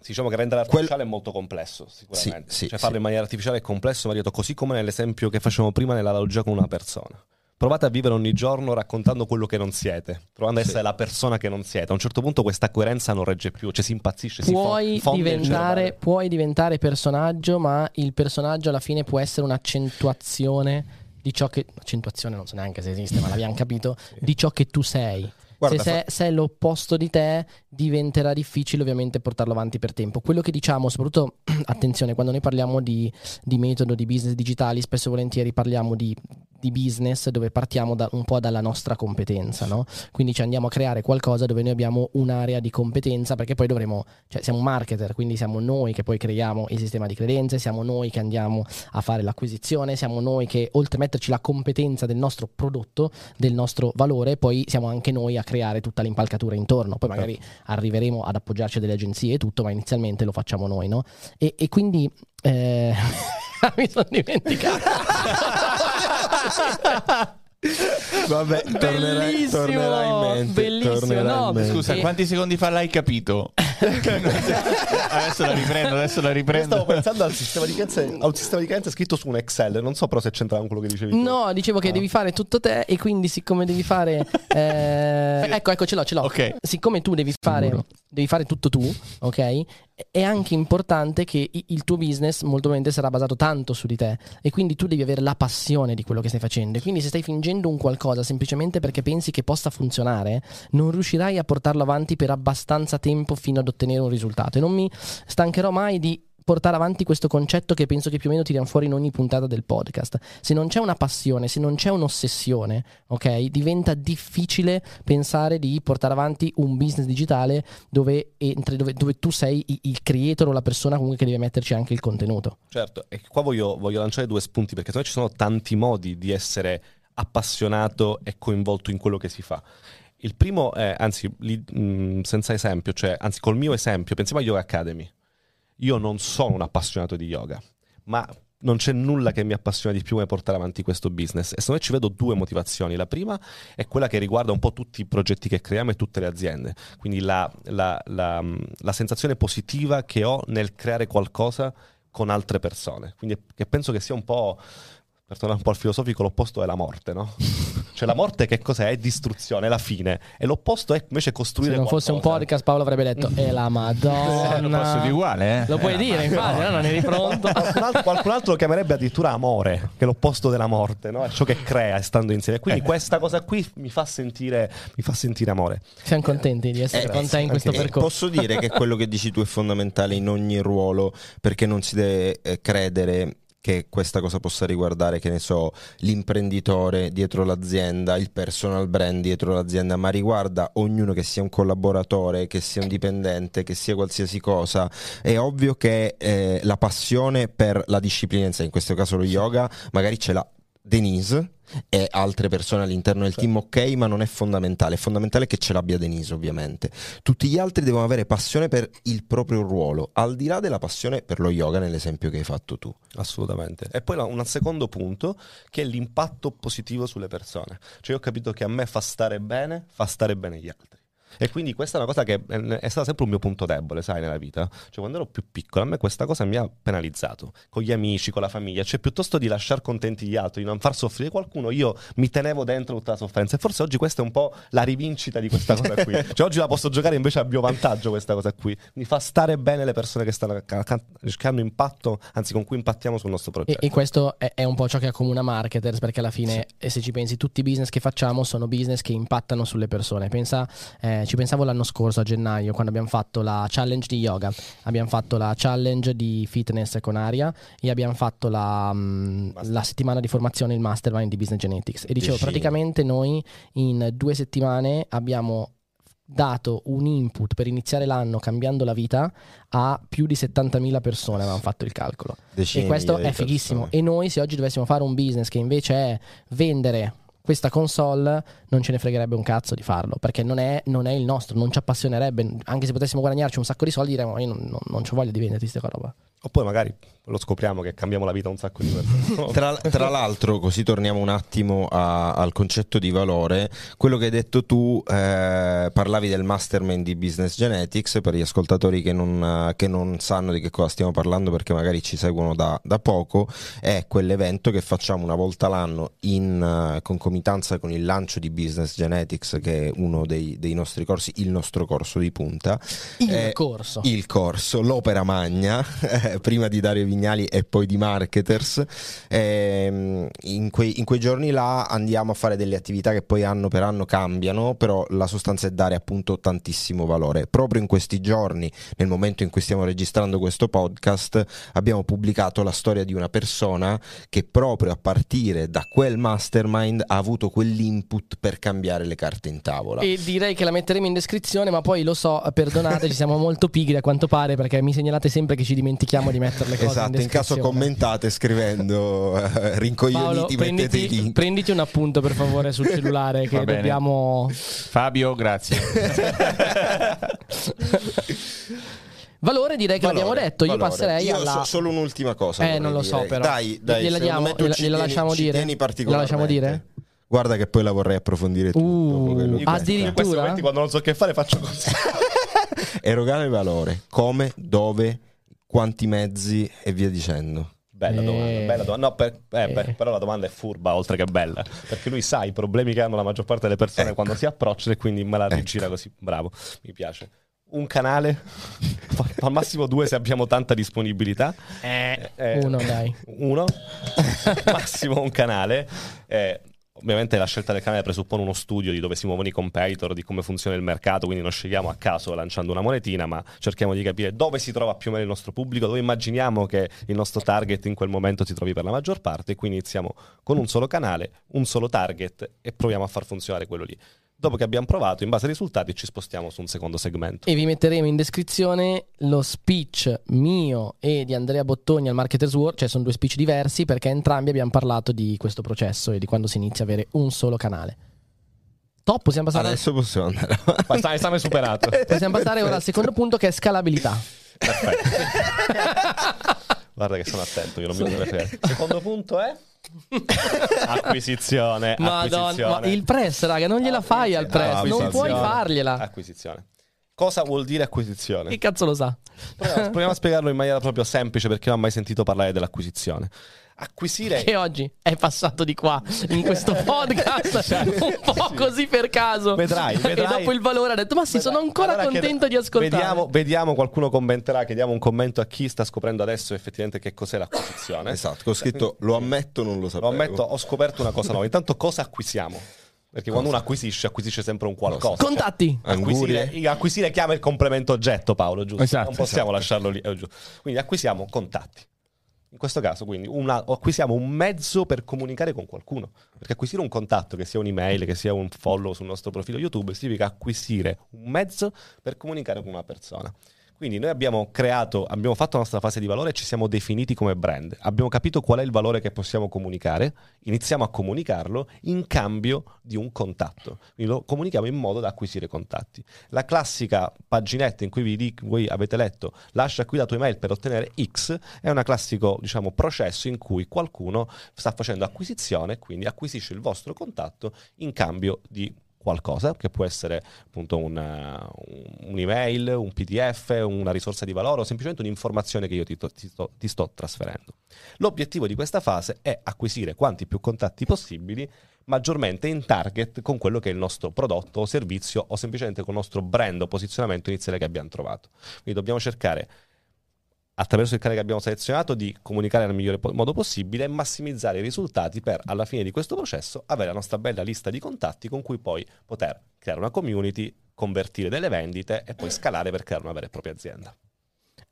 Diciamo che rendere artificiale è molto complesso, sicuramente. Sì, sì, cioè farlo sì. in maniera artificiale è complesso, ma detto così come nell'esempio che facevamo prima nell'analogia con una persona. Provate a vivere ogni giorno raccontando quello che non siete, provando ad essere la persona che non siete. A un certo punto questa coerenza non regge più, cioè si impazzisce, si Puoi fo- fonde il diventare, puoi diventare personaggio, ma il personaggio alla fine può essere un'accentuazione di ciò che. Accentuazione non so neanche se esiste, ma l'abbiamo capito. Di ciò che tu sei. Guarda, se, se- se è l'opposto di te, diventerà difficile ovviamente portarlo avanti per tempo. Quello che diciamo, soprattutto attenzione, quando noi parliamo di, di metodo, di business digitali, spesso e volentieri parliamo di di business dove partiamo da, un po' dalla nostra competenza, no? Quindi ci andiamo a creare qualcosa dove noi abbiamo un'area di competenza perché poi dovremo, cioè siamo marketer, quindi siamo noi che poi creiamo il sistema di credenze, siamo noi che andiamo a fare l'acquisizione, siamo noi che oltre a metterci la competenza del nostro prodotto, del nostro valore, poi siamo anche noi a creare tutta l'impalcatura intorno. Poi magari arriveremo ad appoggiarci a delle agenzie e tutto, ma inizialmente lo facciamo noi, no? E, e quindi... Eh... mi sono dimenticato. Vabbè, tornerai, Bellissimo, tornerai in mente. bellissimo, tornerai no, in mente. Scusa, quanti secondi fa l'hai capito? adesso la riprendo, adesso la Io riprendo. stavo pensando al sistema di cadenze, a un sistema di cadenze scritto su un Excel, non so però se c'entrava con quello che dicevi tu. No, dicevo che Ah. devi fare tutto te e quindi siccome devi fare... eh, ecco, ecco, ce l'ho, ce l'ho. Ok. Siccome tu devi fare, Sicuro. Devi fare tutto tu, ok? È anche importante che il tuo business molto probabilmente sarà basato tanto su di te e quindi tu devi avere la passione di quello che stai facendo e quindi se stai fingendo un qualcosa semplicemente perché pensi che possa funzionare, non riuscirai a portarlo avanti per abbastanza tempo fino ad ottenere un risultato e non mi stancherò mai di portare avanti questo concetto che penso che più o meno tiriamo fuori in ogni puntata del podcast. Se non c'è una passione, se non c'è un'ossessione, ok, diventa difficile pensare di portare avanti un business digitale dove, entri, dove, dove tu sei il creator o la persona comunque che deve metterci anche il contenuto. Certo, e qua voglio, voglio lanciare due spunti perché secondo me ci sono tanti modi di essere appassionato e coinvolto in quello che si fa. Il primo è, anzi, lì, mh, senza esempio, cioè, anzi, col mio esempio, pensiamo a Yoga Academy. Io non sono un appassionato di yoga, ma non c'è nulla che mi appassiona di più come portare avanti questo business. E secondo me ci vedo due motivazioni. La prima è quella che riguarda un po' tutti i progetti che creiamo e tutte le aziende. Quindi la, la- la- la sensazione positiva che ho nel creare qualcosa con altre persone. Quindi che penso che sia un po', per tornare un po' al filosofico, l'opposto è la morte, no? cioè la morte che cos'è? È distruzione, è la fine. E l'opposto è invece costruire Se non fosse un qualcosa. podcast Paolo avrebbe detto è la Eh, lo madonna. posso dire uguale, eh? Lo puoi Eh, dire, infatti, no? non eri pronto. Qualcun altro, qualcun altro lo chiamerebbe addirittura amore, che è l'opposto della morte, no? È ciò che crea stando insieme. Quindi questa cosa qui mi fa sentire, mi fa sentire amore. Siamo contenti di essere Eh, con te in questo eh, percorso. Posso dire che quello che dici tu è fondamentale in ogni ruolo perché non si deve eh, credere che questa cosa possa riguardare, che ne so, l'imprenditore dietro l'azienda, il personal brand dietro l'azienda, ma riguarda ognuno che sia un collaboratore, che sia un dipendente, che sia qualsiasi cosa. È ovvio che eh, la passione per la disciplina in questo caso lo yoga, magari ce l'ha Denise e altre persone all'interno del team, ok, ma non è fondamentale. È fondamentale che ce l'abbia Denise, ovviamente. Tutti gli altri devono avere passione per il proprio ruolo, al di là della passione per lo yoga, nell'esempio che hai fatto tu. Assolutamente. E poi un secondo punto che è l'impatto positivo sulle persone. Cioè io ho capito che a me fa stare bene, fa stare bene gli altri. E quindi questa è una cosa che è stata sempre un mio punto debole, sai, nella vita. Cioè, quando ero più piccolo, a me questa cosa mi ha penalizzato. Con gli amici, con la famiglia. Cioè, piuttosto di lasciare contenti gli altri, di non far soffrire qualcuno, io mi tenevo dentro tutta la sofferenza. E forse oggi questa è un po' la rivincita di questa cosa qui. Cioè, oggi la posso giocare invece a mio vantaggio questa cosa qui. Mi fa stare bene le persone che, stanno, che hanno impatto, anzi con cui impattiamo sul nostro E, progetto. e questo è, è un po' ciò che accomuna marketers, perché alla fine, e se ci pensi, tutti i business che facciamo sono business che impattano sulle persone. Pensa, eh, ci pensavo l'anno scorso, a gennaio, quando abbiamo fatto la challenge di yoga, abbiamo fatto la challenge di fitness con Aria e abbiamo fatto la, mm, la settimana di formazione, il mastermind di Business Genetics. E dicevo, Decine. praticamente noi in due settimane abbiamo dato un input per iniziare l'anno cambiando la vita a più di 70.000 persone, avevamo fatto il calcolo. Decine E questo è fighissimo. persone. E noi, se oggi dovessimo fare un business che invece è vendere questa console, non ce ne fregherebbe un cazzo di farlo perché non è, non è il nostro, non ci appassionerebbe. Anche se potessimo guadagnarci un sacco di soldi, diremmo: Io non, non, non ci voglio di venderti questa roba. Oppure magari lo scopriamo che cambiamo la vita a un sacco di persone. Tra, tra l'altro, così torniamo un attimo a- al concetto di valore, quello che hai detto tu, eh, parlavi del mastermind di Business Genetics, per gli ascoltatori che non, eh, che non sanno di che cosa stiamo parlando perché magari ci seguono da, da poco, è quell'evento che facciamo una volta l'anno in eh, concomitanza con il lancio di Business Genetics, che è uno dei, dei nostri corsi, il nostro corso di punta. Il Eh, corso. Il corso, l'opera magna, eh, prima di Dario Vignali e poi di Marketers. Ehm, in, quei, in quei giorni là andiamo a fare delle attività che poi anno per anno cambiano, però la sostanza è dare appunto tantissimo valore. Proprio in questi giorni, nel momento in cui stiamo registrando questo podcast, abbiamo pubblicato la storia di una persona che proprio a partire da quel mastermind ha avuto quell'input per cambiare le carte in tavola. E direi che la metteremo in descrizione, ma poi lo so, perdonate, ci siamo molto pigri a quanto pare perché mi segnalate sempre che ci dimentichiamo di mettere le cose Esatto, in in caso commentate scrivendo eh, Paolo, rincoglioniti, mettete i prenditi, link. prenditi un appunto per favore sul cellulare che dobbiamo... Fabio, grazie. Valore direi che Valore, l'abbiamo detto, io valore. passerei Io alla... so- solo un'ultima cosa. Eh, non lo so però. Dai, dai, gliela, diamo, me tu gliela, gliela lasciamo ci dire? particolarmente. lasciamo dire? Guarda che poi la vorrei approfondire tutto. Uh, Addirittura? In questi momenti quando non so che fare faccio così. Erogare valore, come, dove, quanti mezzi e via dicendo. Bella Eh. domanda, bella domanda. No, per- eh, Eh. beh, però la domanda è furba oltre che bella. Perché lui sa i problemi che hanno la maggior parte delle persone Ecco. quando si approcciano e quindi me la Ecco. rigira così. Bravo, mi piace. Un canale, al massimo due se abbiamo tanta disponibilità. Eh, Uno, dai. Uno, massimo un canale. Ovviamente la scelta del canale presuppone uno studio di dove si muovono i competitor, di come funziona il mercato, quindi non scegliamo a caso lanciando una monetina, ma cerchiamo di capire dove si trova più o meno il nostro pubblico, dove immaginiamo che il nostro target in quel momento si trovi per la maggior parte, e quindi iniziamo con un solo canale, un solo target e proviamo a far funzionare quello lì. Dopo che abbiamo provato, in base ai risultati ci spostiamo su un secondo segmento. E vi metteremo in descrizione lo speech mio e di Andrea Bottoni al Marketers World, cioè sono due speech diversi perché entrambi abbiamo parlato di questo processo e di quando si inizia a avere un solo canale. Top, possiamo passare, Adesso possiamo andare avanti. Esame superato. possiamo passare ora al secondo punto che è scalabilità. Perfetto. Guarda che sono attento, io non mi devo fregare. Secondo punto è acquisizione. Madonna, acquisizione. ma il press, raga, non gliela fai al press, non puoi fargliela. Acquisizione. Cosa vuol dire acquisizione? Che cazzo lo sa? Proviamo, proviamo a spiegarlo in maniera proprio semplice perché non ho mai sentito parlare dell'acquisizione. Acquisire Che oggi è passato di qua in questo podcast un po' così per caso. Vedrai, E vedrai. dopo il valore ha detto: Ma sì, sono ancora Allora contento di ascoltare. Vediamo, vediamo, qualcuno commenterà, chiediamo un commento a chi sta scoprendo adesso effettivamente che cos'è l'acquisizione. Esatto, che ho scritto lo ammetto, non lo Lo sapevo. ammetto, ho scoperto una cosa nuova. Intanto cosa acquisiamo? Perché quando uno acquisisce, acquisisce sempre un qualcosa. Contatti. Acquisire, acquisire chiama il complemento oggetto, Paolo, giusto? Esatto, non possiamo lasciarlo lì. eh. Quindi acquisiamo contatti. In questo caso, quindi, una- acquisiamo un mezzo per comunicare con qualcuno. Perché acquisire un contatto, che sia un'email, che sia un follow sul nostro profilo YouTube, significa acquisire un mezzo per comunicare con una persona. Quindi noi abbiamo creato, abbiamo fatto la nostra fase di valore e ci siamo definiti come brand. Abbiamo capito qual è il valore che possiamo comunicare, iniziamo a comunicarlo in cambio di un contatto. Quindi lo comunichiamo in modo da acquisire contatti. La classica paginetta in cui vi dic- voi avete letto lascia qui la tua email per ottenere X è un classico diciamo, processo in cui qualcuno sta facendo acquisizione, quindi acquisisce il vostro contatto in cambio di qualcosa che può essere appunto una- un'email, un PDF, una risorsa di valore o semplicemente un'informazione che io ti, ti sto, ti sto trasferendo. L'obiettivo di questa fase è acquisire quanti più contatti possibili maggiormente in target con quello che è il nostro prodotto o servizio o semplicemente con il nostro brand o posizionamento iniziale che abbiamo trovato. Quindi dobbiamo cercare attraverso il canale che abbiamo selezionato di comunicare nel migliore po- modo possibile e massimizzare i risultati per alla fine di questo processo avere la nostra bella lista di contatti con cui poi poter creare una community, convertire delle vendite e poi scalare per creare una vera e propria azienda.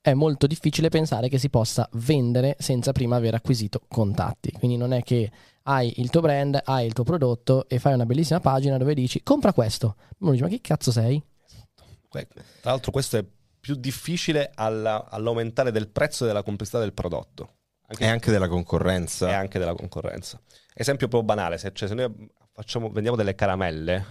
È molto difficile pensare che si possa vendere senza prima aver acquisito contatti. Quindi non è che hai il tuo brand, hai il tuo prodotto e fai una bellissima pagina dove dici compra questo. Uno dice ma chi cazzo sei? Que- Tra l'altro questo è più difficile alla- all'aumentare del prezzo e della complessità del prodotto. Anche E anche della concorrenza. e anche della concorrenza. Esempio proprio banale, se, cioè, se noi facciamo- vendiamo delle caramelle,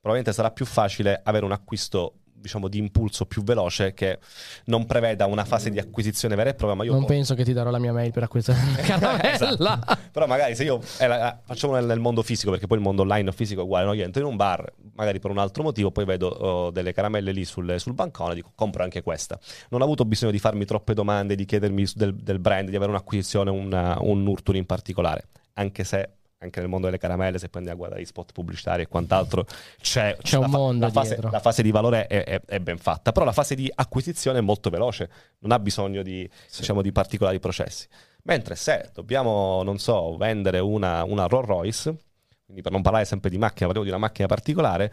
probabilmente sarà più facile avere un acquisto diciamo di impulso più veloce che non preveda una fase di acquisizione vera e propria, ma io non po- penso che ti darò la mia mail per acquistare una caramella. Esatto. Però magari se io eh, la- facciamo nel, nel mondo fisico, perché poi il mondo online o fisico è uguale, no? io entro in un bar, magari per un altro motivo, poi vedo oh, delle caramelle lì sul, sul bancone, dico compro anche questa. Non ho avuto bisogno di farmi troppe domande, di chiedermi del, del brand, di avere un'acquisizione, una- un nurture in particolare, anche se anche nel mondo delle caramelle, se prendi a guardare gli spot pubblicitari e quant'altro, c'è, C'è un la, fa- mondo la fase, la fase di valore è, è- è ben fatta, però la fase di acquisizione è molto veloce, non ha bisogno di, diciamo, di particolari processi. Mentre se dobbiamo, non so, vendere una, una Rolls Royce, quindi per non parlare sempre di macchina, parliamo di una macchina particolare,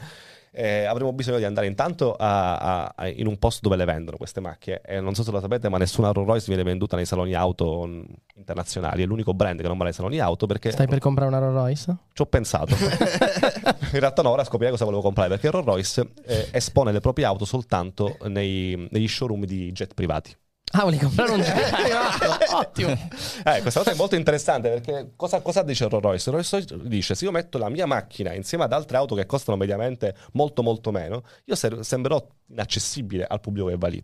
eh, avremo bisogno di andare intanto a- a- in un posto dove le vendono queste macchine. E non so se lo sapete, ma nessuna Rolls Royce viene venduta nei saloni auto mh, internazionali. È l'unico brand che non va nei saloni auto perché Stai per comprare una Rolls Royce? ci ho pensato. in realtà no, ora scoprirei cosa volevo comprare perché Rolls Royce eh, espone le proprie auto soltanto nei- negli showroom di jet privati. Ah, volevi comprare un jet? Ottimo. Eh, questa cosa è molto interessante perché cosa, cosa dice Rolls Royce? Rolls Royce dice: Se io metto la mia macchina insieme ad altre auto che costano mediamente molto, molto meno, io ser- sembrerò inaccessibile al pubblico che va lì.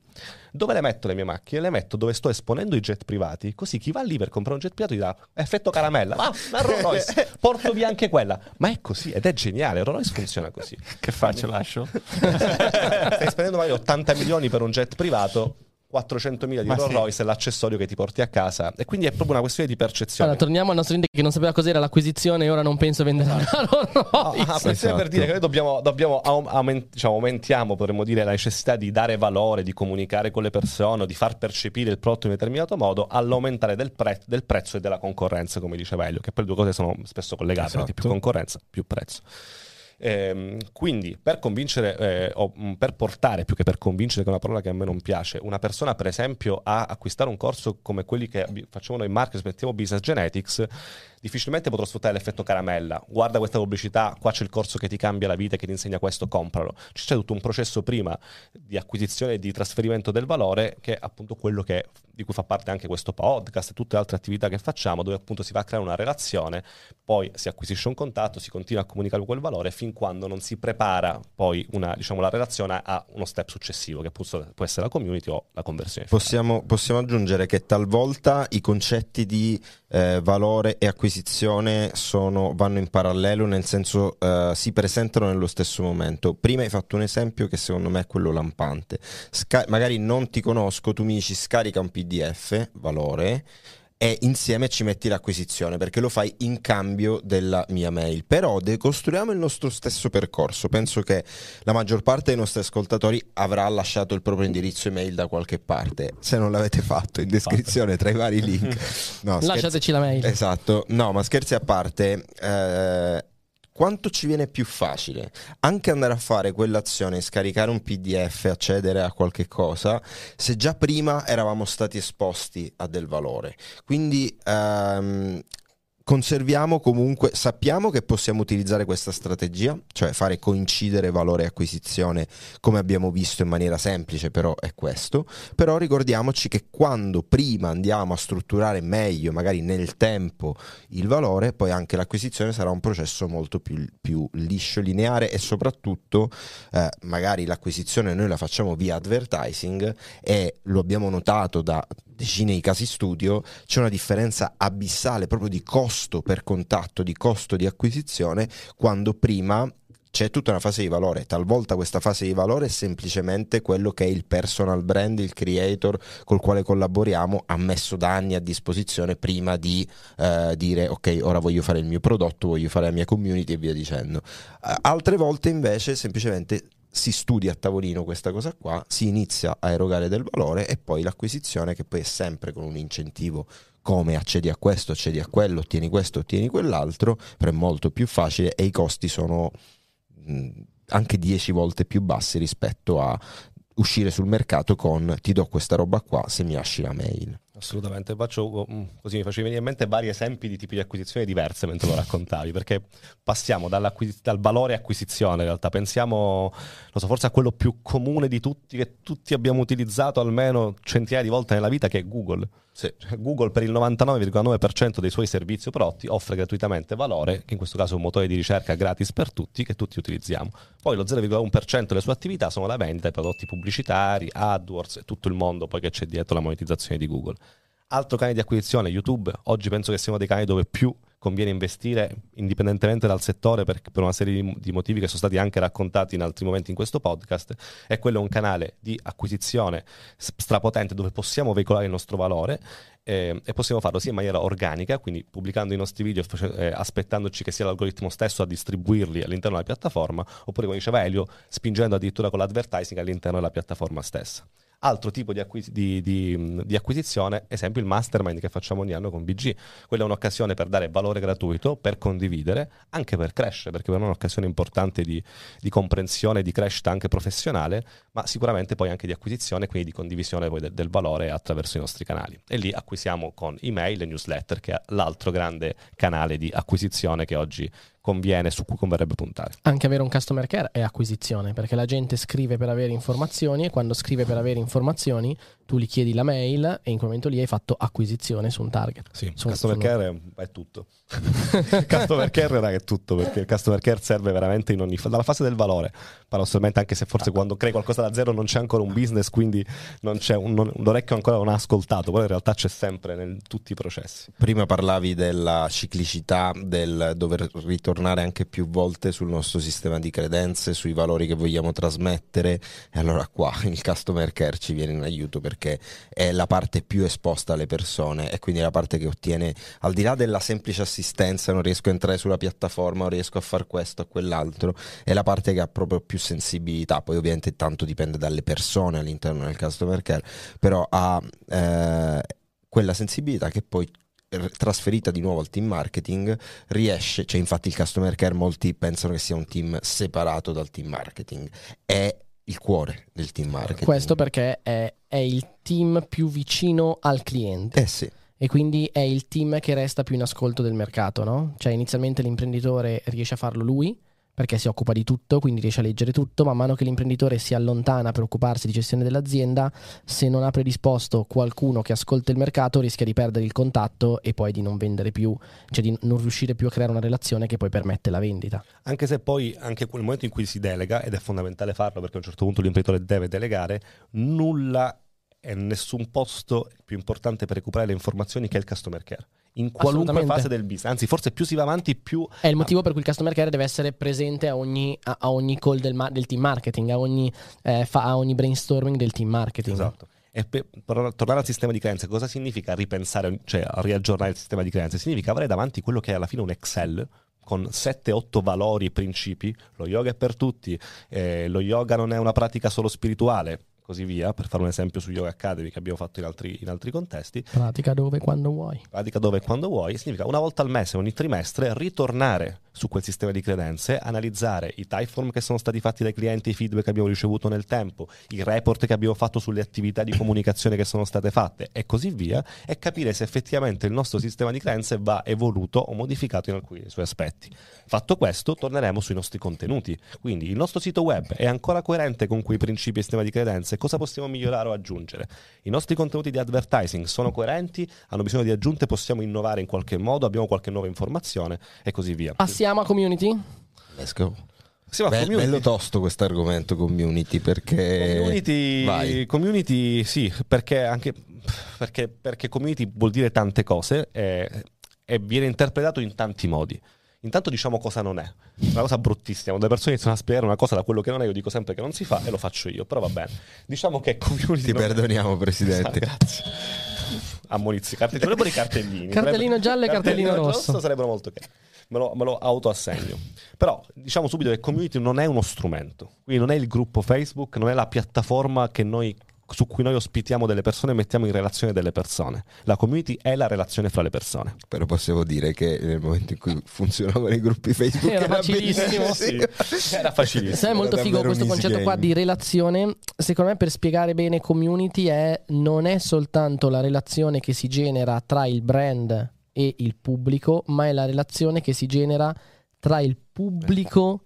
Dove le metto le mie macchine? Le metto dove sto esponendo i jet privati. Così chi va lì per comprare un jet privato dirà: Effetto caramella, ma una Rolls Royce, porto via anche quella. Ma è così ed è geniale. Rolls Royce funziona così. Che faccio? Lascio? Stai spendendo magari 80 milioni per un jet privato. 400 mila di Ma Rolls sì. Royce è l'accessorio che ti porti a casa e quindi è proprio una questione di percezione. Allora, torniamo al nostro ente che non sapeva cos'era l'acquisizione e ora non penso vendere una Rolls Ah, Royce. ah, per, Esatto. per dire che noi dobbiamo, dobbiamo aum- aument- diciamo, aumentiamo, potremmo dire, la necessità di dare valore, di comunicare con le persone, di far percepire il prodotto in un determinato modo, all'aumentare del, pre- del prezzo e della concorrenza, come diceva Elio, che poi le due cose sono spesso collegate, Esatto. più concorrenza, più prezzo. Ehm, quindi per convincere eh, o mh, per portare più che per convincere che è una parola che a me non piace una persona per esempio a acquistare un corso come quelli che facciamo noi in marketing mettiamo business genetics difficilmente potrò sfruttare l'effetto caramella guarda questa pubblicità qua c'è il corso che ti cambia la vita che ti insegna questo compralo c'è tutto un processo prima di acquisizione e di trasferimento del valore che è appunto quello che, di cui fa parte anche questo podcast e tutte le altre attività che facciamo dove appunto si va a creare una relazione poi si acquisisce un contatto si continua a comunicare quel valore fin quando non si prepara poi una, diciamo, la relazione a uno step successivo che può essere la community o la conversione. Possiamo, possiamo aggiungere che talvolta i concetti di eh, valore e acquisizione sono- vanno in parallelo, nel senso eh, si presentano nello stesso momento. Prima hai fatto un esempio che secondo me è quello lampante. Sca- magari non ti conosco, tu mi dici scarica un PDF, valore, e insieme ci metti l'acquisizione perché lo fai in cambio della mia mail. Però decostruiamo il nostro stesso percorso. Penso che la maggior parte dei nostri ascoltatori avrà lasciato il proprio indirizzo email da qualche parte. Se non l'avete fatto, in descrizione tra i vari link. No, scherzi- Lasciateci la mail. Esatto, no, ma scherzi a parte, eh, quanto ci viene più facile anche andare a fare quell'azione, scaricare un PDF, accedere a qualche cosa, se già prima eravamo stati esposti a del valore. Quindi ehm, conserviamo comunque, sappiamo che possiamo utilizzare questa strategia, cioè fare coincidere valore e acquisizione come abbiamo visto in maniera semplice, però è questo, però ricordiamoci che quando prima andiamo a strutturare meglio, magari nel tempo, il valore, poi anche l'acquisizione sarà un processo molto più, più liscio, lineare e soprattutto eh, magari l'acquisizione noi la facciamo via advertising e lo abbiamo notato da decine di casi studio, c'è una differenza abissale proprio di costo per contatto, di costo di acquisizione, quando prima c'è tutta una fase di valore. Talvolta questa fase di valore è semplicemente quello che il personal brand, il creator col quale collaboriamo, ha messo da anni a disposizione prima di eh, dire ok, ora voglio fare il mio prodotto, voglio fare la mia community e via dicendo. Altre volte invece semplicemente si studia a tavolino questa cosa qua, si inizia a erogare del valore e poi l'acquisizione che poi è sempre con un incentivo come accedi a questo, accedi a quello, ottieni questo, ottieni quell'altro, però è molto più facile e i costi sono anche 10 volte più bassi rispetto a uscire sul mercato con ti do questa roba qua se mi lasci la mail. Assolutamente, faccio mm, così mi facevi venire in mente vari esempi di tipi di acquisizione diverse mentre lo raccontavi, perché passiamo dal valore acquisizione in realtà, pensiamo, non so, forse a quello più comune di tutti, che tutti abbiamo utilizzato almeno centinaia di volte nella vita, che è Google. Cioè, Google per il 99,9% dei suoi servizi o prodotti offre gratuitamente valore, che in questo caso è un motore di ricerca gratis per tutti, che tutti utilizziamo. Poi lo 0,1% delle sue attività sono la vendita di prodotti pubblicitari, AdWords e tutto il mondo poi che c'è dietro la monetizzazione di Google. Altro canale di acquisizione, YouTube. Oggi penso che sia uno dei canali dove più conviene investire indipendentemente dal settore per, per una serie di, motivi che sono stati anche raccontati in altri momenti in questo podcast, è quello un canale di acquisizione strapotente dove possiamo veicolare il nostro valore eh, e possiamo farlo sia in maniera organica, quindi pubblicando i nostri video, eh, aspettandoci che sia l'algoritmo stesso a distribuirli all'interno della piattaforma, oppure come diceva Elio, spingendo addirittura con l'advertising all'interno della piattaforma stessa. Altro tipo di, acquis- di- di- di acquisizione, esempio il mastermind che facciamo ogni anno con BG. Quella è un'occasione per dare valore gratuito, per condividere, anche per crescere, perché per noi è un'occasione importante di, di comprensione di crescita anche professionale, ma sicuramente poi anche di acquisizione, quindi di condivisione poi de- del valore attraverso i nostri canali. E lì acquisiamo con email e newsletter, che è l'altro grande canale di acquisizione che oggi conviene, su cui converrebbe puntare. Anche avere un customer care è acquisizione, perché la gente scrive per avere informazioni e quando scrive per avere informazioni tu gli chiedi la mail e in quel momento lì hai fatto acquisizione su un target. Sì, Sono- customer sono- care è, tutto. customer care raga, è tutto, perché il customer care serve veramente in ogni fase, dalla fase del valore, paradossalmente anche se forse quando crei qualcosa da zero non c'è ancora un business, quindi non c'è un, non- l'orecchio ancora non ha ascoltato, però in realtà c'è sempre in tutti i processi. Prima parlavi della ciclicità, del dover ritornare anche più volte sul nostro sistema di credenze, sui valori che vogliamo trasmettere e allora qua il customer care ci viene in aiuto perché è la parte più esposta alle persone e quindi è la parte che ottiene al di là della semplice assistenza, non riesco a entrare sulla piattaforma, non riesco a fare questo o quell'altro, è la parte che ha proprio più sensibilità, poi ovviamente tanto dipende dalle persone all'interno del customer care, però ha eh, quella sensibilità che poi trasferita di nuovo al team marketing riesce, cioè infatti il customer care molti pensano che sia un team separato dal team marketing, è il cuore del team marketing. Questo perché è, è il team più vicino al cliente Eh sì, e quindi è il team che resta più in ascolto del mercato, no? Cioè inizialmente l'imprenditore riesce a farlo lui perché si occupa di tutto, quindi riesce a leggere tutto, man mano che l'imprenditore si allontana per occuparsi di gestione dell'azienda, se non ha predisposto qualcuno che ascolta il mercato rischia di perdere il contatto e poi di non vendere più, cioè di non riuscire più a creare una relazione che poi permette la vendita. Anche se poi anche quel momento in cui si delega, ed è fondamentale farlo perché a un certo punto l'imprenditore deve delegare, nulla e nessun posto più importante per recuperare le informazioni che il customer care. In qualunque fase del business, anzi forse più si va avanti più È il motivo per cui il customer care deve essere presente a ogni, a, a ogni call del, ma- del team marketing, a ogni, eh, fa- a ogni brainstorming del team marketing. Esatto. E per, per tornare al sistema di credenze, cosa significa ripensare, cioè riaggiornare il sistema di credenze? Significa avere davanti quello che è alla fine un Excel con 7-8 valori e principi. Lo yoga è per tutti, eh, lo yoga non è una pratica solo spirituale, così via, per fare un esempio su Yoga Academy che abbiamo fatto in altri, in altri contesti. Pratica dove e quando vuoi. pratica dove e quando vuoi, significa una volta al mese, ogni trimestre, ritornare su quel sistema di credenze, analizzare i typeform che sono stati fatti dai clienti, i feedback che abbiamo ricevuto nel tempo, i report che abbiamo fatto sulle attività di comunicazione che sono state fatte e così via, e capire se effettivamente il nostro sistema di credenze va evoluto o modificato in alcuni suoi aspetti. Fatto questo, torneremo sui nostri contenuti. Quindi il nostro sito web è ancora coerente con quei principi e sistema di credenze? Cosa possiamo migliorare o aggiungere? I nostri contenuti di advertising sono coerenti? Hanno bisogno di aggiunte? Possiamo innovare in qualche modo? Abbiamo qualche nuova informazione? E così via. Passiamo a community. let's go. Sì, ma Be- community- bello tosto questo argomento community perché... Community, Vai. community, sì, perché anche perché, perché community vuol dire tante cose e, e viene interpretato in tanti modi. Intanto diciamo cosa non è, una cosa bruttissima. Quando le persone iniziano a spiegare una cosa da quello che non è, io dico sempre che non si fa e lo faccio io, però va bene. Diciamo che community Ti non è- perdoniamo, Presidente. Grazie. Ammonizi, cartellini, vorrebbero i cartellini. Cartellino giallo e cartellino rosso. sarebbero molto che me lo, me lo autoassegno. Però diciamo subito che community non è uno strumento, quindi non è il gruppo Facebook, non è la piattaforma che noi su cui noi ospitiamo delle persone e mettiamo in relazione delle persone. La community è la relazione fra le persone. Però possiamo dire che nel momento in cui funzionavano i gruppi Facebook Era facilissimo. bellissimo. Era facilissimo. Sai, è molto Era figo questo concetto qua game. di relazione. Secondo me, per spiegare bene community, è, non è soltanto la relazione che si genera tra il brand e il pubblico, ma è la relazione che si genera tra il pubblico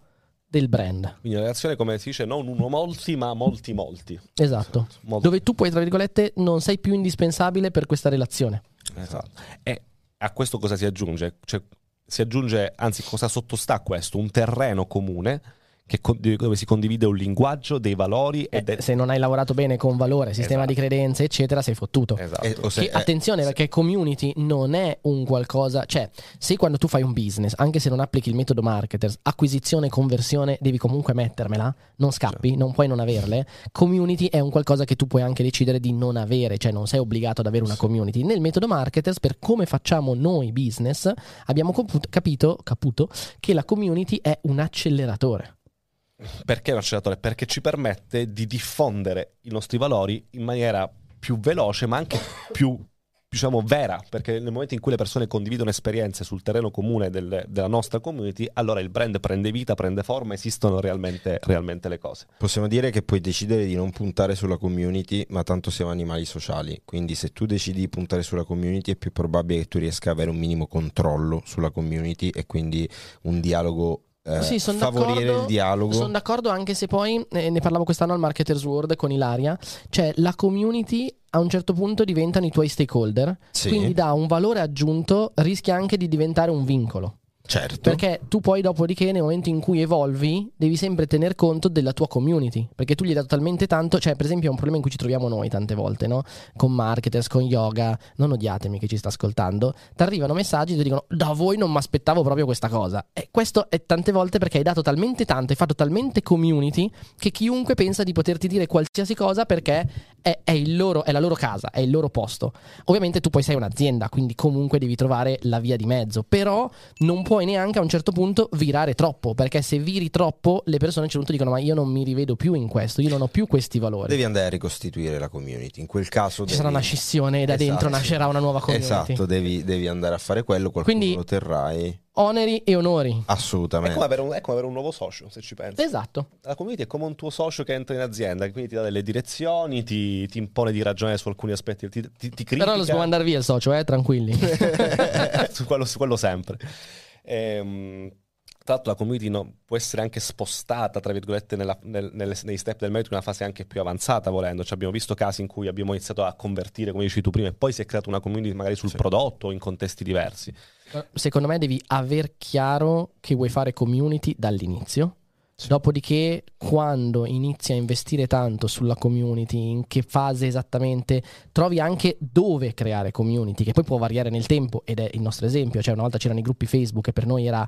del brand. Quindi la relazione, come si dice, non uno molti, ma molti molti. Esatto. Molti. Dove tu puoi, tra virgolette, non sei più indispensabile per questa relazione. Esatto. E a questo cosa si aggiunge? Cioè, si aggiunge, anzi, cosa sottostà a questo? Un terreno comune con- dove si condivide un linguaggio, dei valori Eh, è... se non hai lavorato bene con valore, sistema Esatto. di credenze, eccetera, sei fottuto. Esatto. Eh, se- Che, eh, attenzione perché community non è un qualcosa, cioè se quando tu fai un business, anche se non applichi il metodo marketers, acquisizione e conversione, devi comunque mettermela, non scappi, non puoi non averle, community è un qualcosa che tu puoi anche decidere di non avere, cioè non sei obbligato ad avere una community. Nel metodo marketers, per come facciamo noi business, abbiamo compu- capito, caputo che la community è un acceleratore. Perché un acceleratore? Perché ci permette di diffondere i nostri valori in maniera più veloce, ma anche più, diciamo, vera. Perché nel momento in cui le persone condividono esperienze sul terreno comune del- della nostra community, allora il brand prende vita, prende forma, esistono realmente, realmente le cose. Possiamo dire che puoi decidere di non puntare sulla community, ma tanto siamo animali sociali. Quindi, se tu decidi di puntare sulla community, è più probabile che tu riesca ad avere un minimo controllo sulla community e quindi un dialogo. Eh, Sì, favorire d'accordo, il dialogo. Sono d'accordo anche se poi eh, ne parlavo quest'anno al Marketers World con Ilaria, cioè la community a un certo punto diventano i tuoi stakeholder, Sì, quindi da un valore aggiunto rischia anche di diventare un vincolo. Certo. Perché tu poi dopodiché nel momento in cui evolvi devi sempre tener conto della tua community, perché tu gli hai dato talmente tanto, cioè per esempio è un problema in cui ci troviamo noi tante volte, no? Con marketers, con yoga, non odiatemi che ci sta ascoltando, ti arrivano messaggi e ti dicono da voi non mi aspettavo proprio questa cosa. E questo è tante volte perché hai dato talmente tanto, hai fatto talmente community che chiunque pensa di poterti dire qualsiasi cosa perché è, è loro, è la loro casa, è il loro posto. Ovviamente tu poi sei un'azienda, quindi comunque devi trovare la via di mezzo, però non puoi neanche a un certo punto virare troppo, perché se viri troppo le persone a un certo punto dicono ma io non mi rivedo più in questo, io non ho più questi valori. Devi andare a ricostituire la community. In quel caso Ci devi- sarà una scissione e da Esatto. dentro nascerà una nuova community. Esatto, devi, devi andare a fare quello, qualcuno Quindi- lo terrai. Oneri e onori. È Assolutamente. come, avere un, è come avere un nuovo socio, se ci pensi. Esatto. La community è come un tuo socio che entra in azienda, quindi ti dà delle direzioni, ti, ti impone di ragionare su alcuni aspetti, ti, ti, ti critica. Però lo si può mandare via il socio, eh, tranquilli. su, quello, su quello sempre. Ehm, tra l'altro la community no- può essere anche spostata, tra virgolette, nella- nel- nelle- nei step del metodo in una fase anche più avanzata, volendo. Cioè, abbiamo visto casi in cui abbiamo iniziato a convertire, come dici tu prima, e poi si è creata una community magari sul Sì. prodotto o in contesti diversi. Secondo me devi aver chiaro che vuoi fare community dall'inizio. Dopodiché, quando inizi a investire tanto sulla community, in che fase esattamente, trovi anche dove creare community, che poi può variare nel tempo, ed è il nostro esempio. Cioè, una volta c'erano i gruppi Facebook e per noi era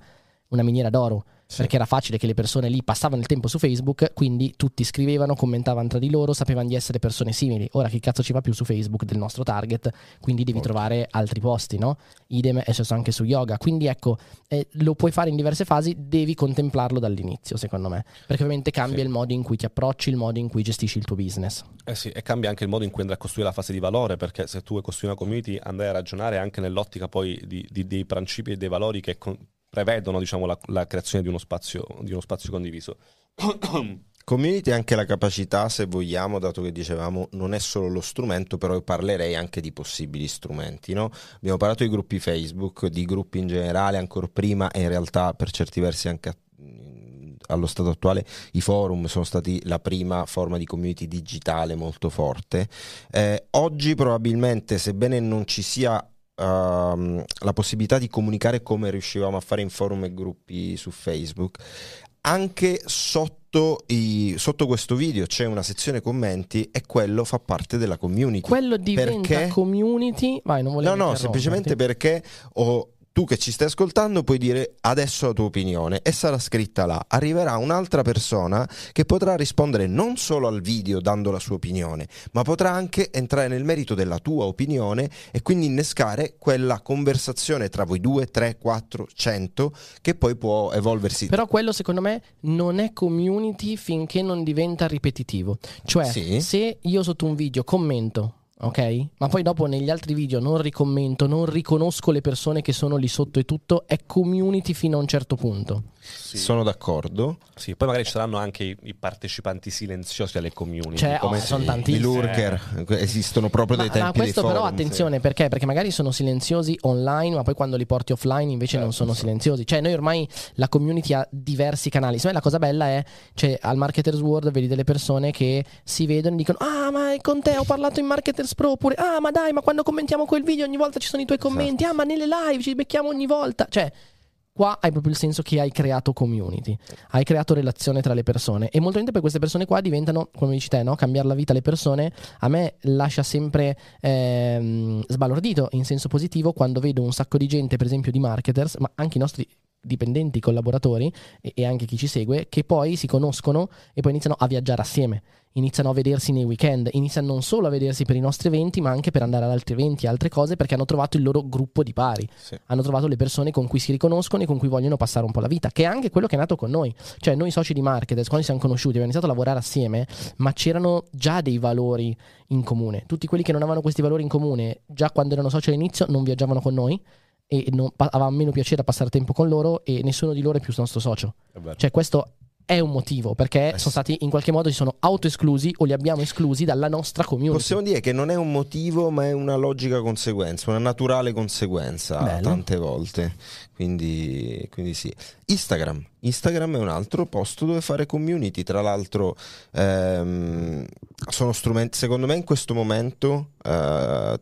una miniera d'oro. Sì. Perché era facile che le persone lì passavano il tempo su Facebook, quindi tutti scrivevano, commentavano tra di loro, sapevano di essere persone simili. Ora chi cazzo ci va più su Facebook del nostro target, quindi devi Molto. trovare altri posti, no? Idem è successo anche su yoga. Quindi ecco, eh, lo puoi fare in diverse fasi, devi contemplarlo dall'inizio, secondo me. Perché ovviamente cambia Sì. il modo in cui ti approcci, il modo in cui gestisci il tuo business. Eh sì, e cambia anche il modo in cui andrai a costruire la fase di valore, perché se tu vuoi costruire una community andrai a ragionare anche nell'ottica poi di- di- dei principi e dei valori che con- prevedono diciamo, la, la creazione di uno spazio, di uno spazio condiviso. Community è anche la capacità, se vogliamo, dato che dicevamo non è solo lo strumento, però io parlerei anche di possibili strumenti. No? Abbiamo parlato di gruppi Facebook, di gruppi in generale, ancora prima e in realtà per certi versi anche mh, allo stato attuale i forum sono stati la prima forma di community digitale molto forte. Eh, oggi probabilmente, sebbene non ci sia ehm, la possibilità di comunicare come riuscivamo a fare in forum e gruppi su Facebook, anche sotto, i- sotto questo video c'è una sezione commenti e quello fa parte della community. Quello diventa Perché? community. Vai, non volevo No, no, semplicemente perché ho- tu che ci stai ascoltando puoi dire adesso la tua opinione e sarà scritta là. Arriverà un'altra persona che potrà rispondere non solo al video dando la sua opinione, ma potrà anche entrare nel merito della tua opinione e quindi innescare quella conversazione tra voi due, tre, quattro, cento che poi può evolversi. Però quello secondo me non è community finché non diventa ripetitivo. Cioè, Sì. se io sotto un video commento, ok? Ma poi dopo negli altri video non ricommento, non riconosco le persone che sono lì sotto e tutto, è community fino a un certo punto. Sì. Sono d'accordo. Sì, poi magari ci saranno anche i, i partecipanti silenziosi alle community. Cioè, come oh, sono I tantissimi. lurker esistono proprio Ma, dai tempi ma questo dei però forum, attenzione perché? Perché magari sono silenziosi online, ma poi quando li porti offline invece non Certo, sono sì. silenziosi. Cioè, noi ormai la community ha diversi canali. Secondo me la cosa bella è, cioè, al Marketers World vedi delle persone che si vedono e dicono: Ah, ma con te ho parlato in Marketers Pro. Oppure, ah, ma dai, ma quando commentiamo quel video ogni volta ci sono i tuoi commenti. Ah, ma nelle live ci becchiamo ogni volta. Cioè. Qua hai proprio il senso che hai creato community, hai creato relazione tra le persone e molto poi queste persone qua diventano, come dici te, no? cambiare la vita alle persone a me lascia sempre ehm, sbalordito in senso positivo quando vedo un sacco di gente, per esempio di marketers, ma anche i nostri dipendenti, collaboratori e, e anche chi ci segue, che poi si conoscono e poi iniziano a viaggiare assieme iniziano a vedersi nei weekend, iniziano non solo a vedersi per i nostri eventi, ma anche per andare ad altri eventi altre cose perché hanno trovato il loro gruppo di pari, Sì. hanno trovato le persone con cui si riconoscono e con cui vogliono passare un po' la vita, che è anche quello che è nato con noi. Cioè, noi soci di Marketers, quando ci siamo conosciuti, abbiamo iniziato a lavorare assieme, ma c'erano già dei valori in comune. Tutti quelli che non avevano questi valori in comune, già quando erano soci all'inizio, non viaggiavano con noi e non, avevamo meno piacere a passare tempo con loro e nessuno di loro è più nostro socio. Cioè, questo è un motivo perché sì. sono stati in qualche modo si sono autoesclusi o li abbiamo esclusi dalla nostra community. Possiamo dire che non è un motivo, ma è una logica conseguenza, una naturale conseguenza Bello. tante volte. Quindi, quindi sì. Instagram. Instagram è un altro posto dove fare community. Tra l'altro, ehm, sono strumenti. Secondo me, in questo momento. eh,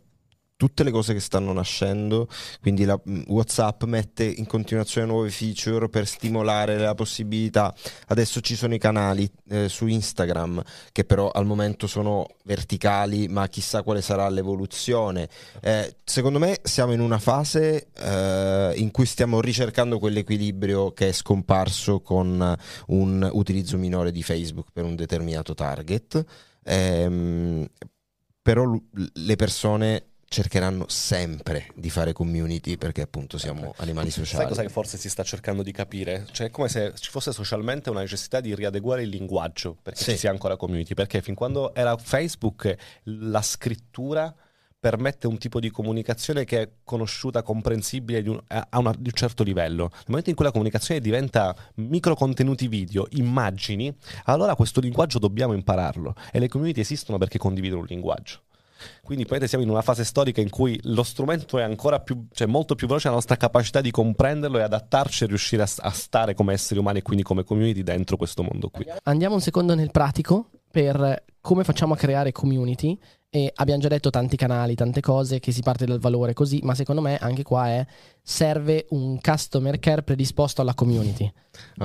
tutte le cose che stanno nascendo, quindi la, mh, WhatsApp mette in continuazione nuove feature per stimolare la possibilità. Adesso ci sono i canali eh, su Instagram che però al momento sono verticali, ma chissà quale sarà l'evoluzione. Eh, secondo me siamo in una fase eh, in cui stiamo ricercando quell'equilibrio che è scomparso con un utilizzo minore di Facebook per un determinato target. Ehm, però l- le persone cercheranno sempre di fare community perché appunto siamo animali Sai sociali. cosa che forse si sta cercando di capire? Cioè è come se ci fosse socialmente una necessità di riadeguare il linguaggio perché Sì. ci sia ancora community. Perché fin quando era Facebook la scrittura permette un tipo di comunicazione che è conosciuta, comprensibile di un- a a una- di un certo livello. Nel momento in cui la comunicazione diventa micro contenuti video, immagini, allora questo linguaggio dobbiamo impararlo e le community esistono perché condividono un linguaggio. Quindi praticamente siamo in una fase storica in cui lo strumento è ancora più, cioè molto più veloce la nostra capacità di comprenderlo e adattarci e riuscire a, a stare come esseri umani e quindi come community dentro questo mondo qui. Andiamo un secondo nel pratico per come facciamo a creare community e abbiamo già detto tanti canali, tante cose che si parte dal valore così, ma secondo me anche qua è serve un customer care predisposto alla community.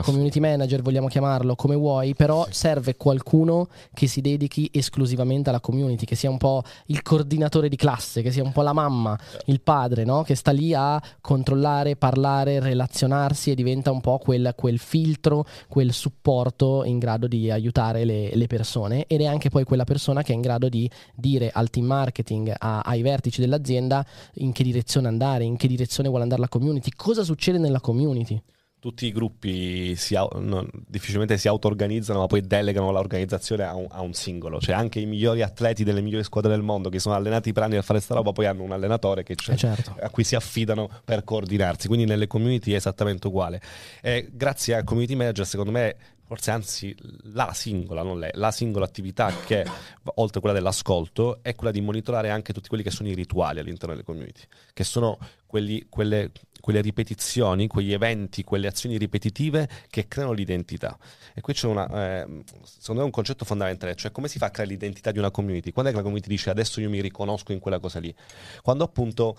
Community manager vogliamo chiamarlo come vuoi, però serve qualcuno che si dedichi esclusivamente alla community, che sia un po' il coordinatore di classe, che sia un po' la mamma, il padre, no? che sta lì a controllare, parlare, relazionarsi e diventa un po' quel, quel filtro, quel supporto in grado di aiutare le, le persone ed è anche poi quella persona che è in grado di dire al team marketing, a- ai vertici dell'azienda in che direzione andare, in che direzione vuole andare la community, cosa succede nella community. Tutti i gruppi si non- difficilmente si auto-organizzano, ma poi delegano l'organizzazione a un, a un singolo. Cioè anche i migliori atleti delle migliori squadre del mondo che sono allenati per anni a fare sta roba, poi hanno un allenatore c'è Eh certo. a cui si affidano per coordinarsi. Quindi nelle community è esattamente uguale. E grazie al community manager, secondo me, forse anzi la singola, non lei, la singola attività che oltre a quella dell'ascolto è quella di monitorare anche tutti quelli che sono i rituali all'interno delle community, che sono quelli- quelle, quelle ripetizioni, quegli eventi, quelle azioni ripetitive che creano l'identità. E qui c'è una, eh, secondo me un concetto fondamentale, cioè come si fa a creare l'identità di una community? Quando è che la community dice adesso io mi riconosco in quella cosa lì? Quando appunto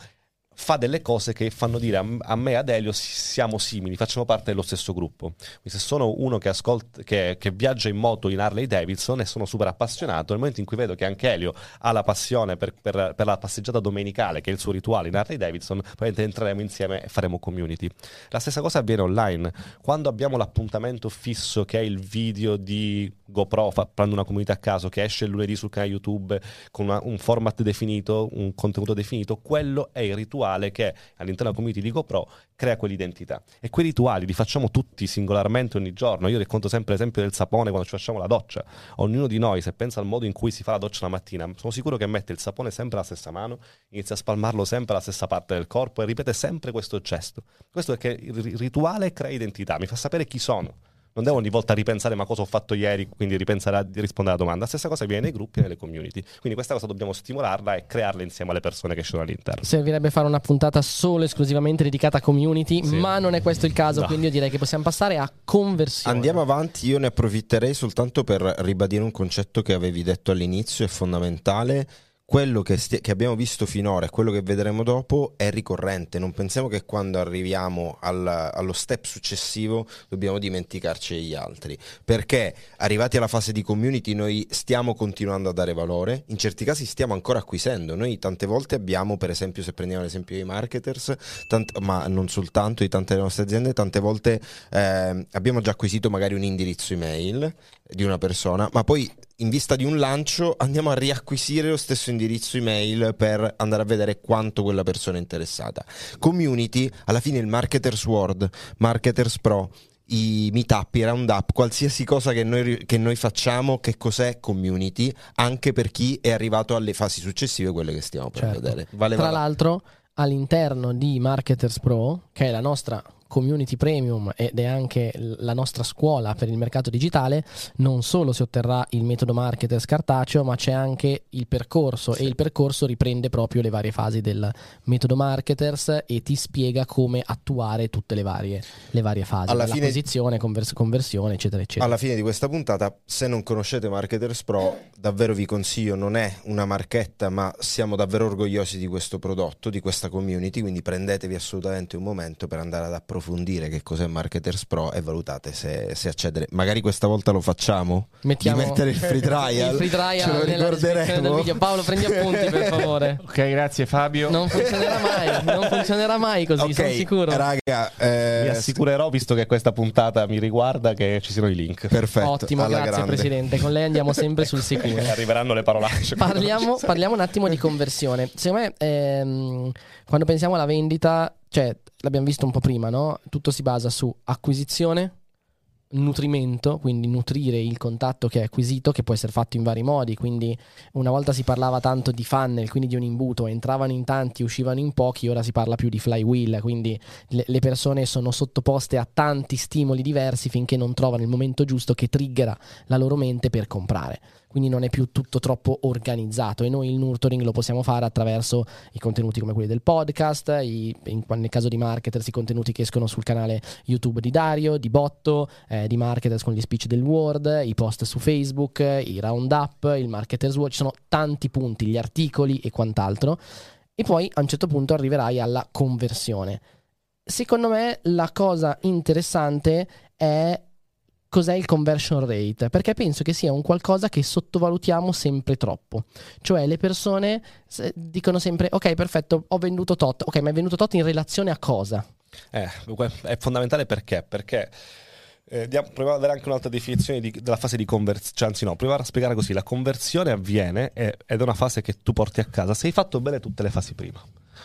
fa delle cose che fanno dire a, a me e ad Elio si- siamo simili, facciamo parte dello stesso gruppo. Quindi se sono uno che, ascolta, che, che viaggia in moto in Harley Davidson e sono super appassionato, nel momento in cui vedo che anche Elio ha la passione per, per- per la passeggiata domenicale, che è il suo rituale in Harley Davidson, probabilmente entreremo insieme e faremo community. La stessa cosa avviene online. Quando abbiamo l'appuntamento fisso che è il video di GoPro, fa- prendo una comunità a caso, che esce il lunedì sul canale YouTube con una- un format definito, un contenuto definito, quello è il rituale che all'interno della community di GoPro crea quell'identità. E quei rituali li facciamo tutti singolarmente ogni giorno. Io racconto sempre l'esempio del sapone quando ci facciamo la doccia. Ognuno di noi, se pensa al modo in cui si fa la doccia la mattina, sono sicuro che mette il sapone sempre alla stessa mano, inizia a spalmarlo sempre alla stessa parte del corpo e ripete sempre questo gesto. Questo perché il ri- rituale crea identità, mi fa sapere chi sono. Non devo ogni volta ripensare ma cosa ho fatto ieri, quindi ripensare a di rispondere alla domanda. La stessa cosa avviene nei gruppi e nelle community. Quindi questa cosa dobbiamo stimolarla e crearla insieme alle persone che ci sono all'interno. Servirebbe fare una puntata solo esclusivamente dedicata a community, Sì. ma non è questo il caso, No. quindi io direi che possiamo passare a conversione. Andiamo avanti, io ne approfitterei soltanto per ribadire un concetto che avevi detto all'inizio, è fondamentale. Quello che, stia- che abbiamo visto finora e quello che vedremo dopo è ricorrente. Non pensiamo che quando arriviamo al- allo step successivo dobbiamo dimenticarci degli altri. Perché arrivati alla fase di community noi stiamo continuando a dare valore, in certi casi stiamo ancora acquisendo. Noi tante volte abbiamo, per esempio, se prendiamo l'esempio dei marketers, tant- ma non soltanto di tante delle nostre aziende, tante volte eh, abbiamo già acquisito magari un indirizzo email di una persona, ma poi in vista di un lancio andiamo a riacquisire lo stesso indirizzo email per andare a vedere quanto quella persona è interessata. Community, alla fine il Marketers World, Marketers Pro, i meetup, i roundup, qualsiasi cosa che noi, che noi facciamo, che cos'è community, anche per chi è arrivato alle fasi successive, quelle che stiamo per Certo. vedere. Vale, Tra vale. l'altro, all'interno di Marketers Pro, che è la nostra community premium ed è anche la nostra scuola per il mercato digitale, non solo si otterrà il metodo Marketers cartaceo, ma c'è anche il percorso e il percorso riprende proprio le varie fasi del metodo Marketers e ti spiega come attuare tutte le varie, le varie fasi, Alla fine- l'acquisizione, convers- conversione, eccetera, eccetera. Alla fine di questa puntata, se non conoscete Marketers Pro, davvero vi consiglio, non è una marchetta, ma siamo davvero orgogliosi di questo prodotto, di questa community, quindi prendetevi assolutamente un momento per andare ad approfondire che cos'è Marketers Pro e valutate se, se accedere. Magari questa volta lo facciamo, Mettiamo di mettere il free trial, il free trial ce lo ricorderemo. video. Paolo, prendi appunti per favore. Ok, grazie Fabio. Non funzionerà mai, non funzionerà mai così, Ok, sono sicuro. raga, eh, Vi assicurerò, visto che questa puntata mi riguarda, che ci siano i link. perfetto, Ottimo, grazie grande. Presidente. Con lei andiamo sempre sul sicuro. Arriveranno le parolacce. Parliamo, parliamo un attimo di conversione. Secondo me, ehm, quando pensiamo alla vendita, cioè, l'abbiamo visto un po' prima, no? Tutto si basa su acquisizione, nutrimento, quindi nutrire il contatto che è acquisito, che può essere fatto in vari modi. Quindi, una volta si parlava tanto di funnel, quindi di un imbuto, entravano in tanti, uscivano in pochi, ora si parla più di flywheel, quindi le, le persone sono sottoposte a tanti stimoli diversi finché non trovano il momento giusto che triggera la loro mente per comprare quindi non è più tutto troppo organizzato. E noi il nurturing lo possiamo fare attraverso i contenuti come quelli del podcast, i- in- nel caso di marketers i contenuti che escono sul canale YouTube di Dario, di Botto, eh, di marketers con gli speech del Word, i post su Facebook, i roundup, il marketers watch, ci sono tanti punti, gli articoli e quant'altro. E poi a un certo punto arriverai alla conversione. Secondo me la cosa interessante è cos'è il conversion rate, perché penso che sia un qualcosa che sottovalutiamo sempre troppo. Cioè le persone dicono sempre ok, perfetto, ho venduto tot. Ok, ma hai venduto tot in relazione a cosa? Eh, è fondamentale perché? Perché eh, diamo- proviamo ad avere anche un'altra definizione di- della fase di conversione, cioè, anzi no, proviamo a spiegare così, la conversione avviene e- ed è una fase che tu porti a casa se hai fatto bene tutte le fasi prima.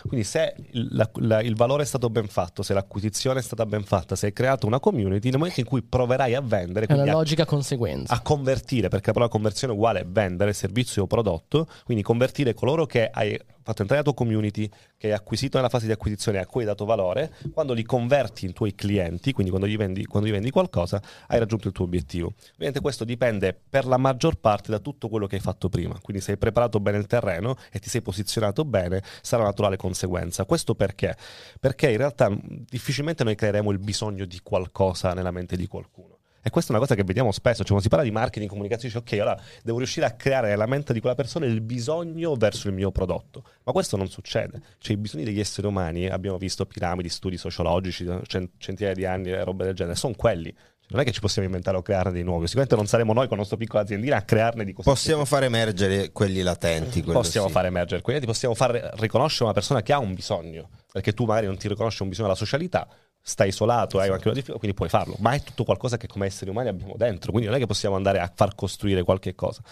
Quindi se il, la- la- il valore è stato ben fatto, se l'acquisizione è stata ben fatta, se hai creato una community, nel momento in cui proverai a vendere, È una quindi a, logica conseguenza. a convertire, perché la parola conversione è uguale vendere servizio o prodotto, quindi convertire coloro che hai fatto entrare nella tua community, che hai acquisito nella fase di acquisizione a cui hai dato valore, quando li converti in tuoi clienti, quindi quando gli vendi, quando gli vendi qualcosa, hai raggiunto il tuo obiettivo. Ovviamente questo dipende per la maggior parte da tutto quello che hai fatto prima, quindi se hai preparato bene il terreno e ti sei posizionato bene, sarà una naturale conseguenza. Questo perché? Perché in realtà difficilmente noi creeremo il bisogno di qualcosa nella mente di qualcuno. E questa è una cosa che vediamo spesso, cioè quando si parla di marketing, comunicazione, dice ok, allora devo riuscire a creare nella mente di quella persona il bisogno verso il mio prodotto. Ma questo non succede. Cioè i bisogni degli esseri umani, abbiamo visto piramidi, studi sociologici, cent- centinaia di anni e robe del genere, sono quelli. Cioè, non è che ci possiamo inventare o crearne di nuovi, sicuramente non saremo noi con la nostra piccola aziendina a crearne di così. Possiamo far emergere quelli latenti. Possiamo sì. fare emergere, quindi possiamo far riconoscere una persona che ha un bisogno, perché tu magari non ti riconosci un bisogno della socialità, stai isolato, hai anche una difficoltà, quindi puoi farlo, ma è tutto qualcosa che come esseri umani abbiamo dentro, quindi non è che possiamo andare a far costruire qualche cosa.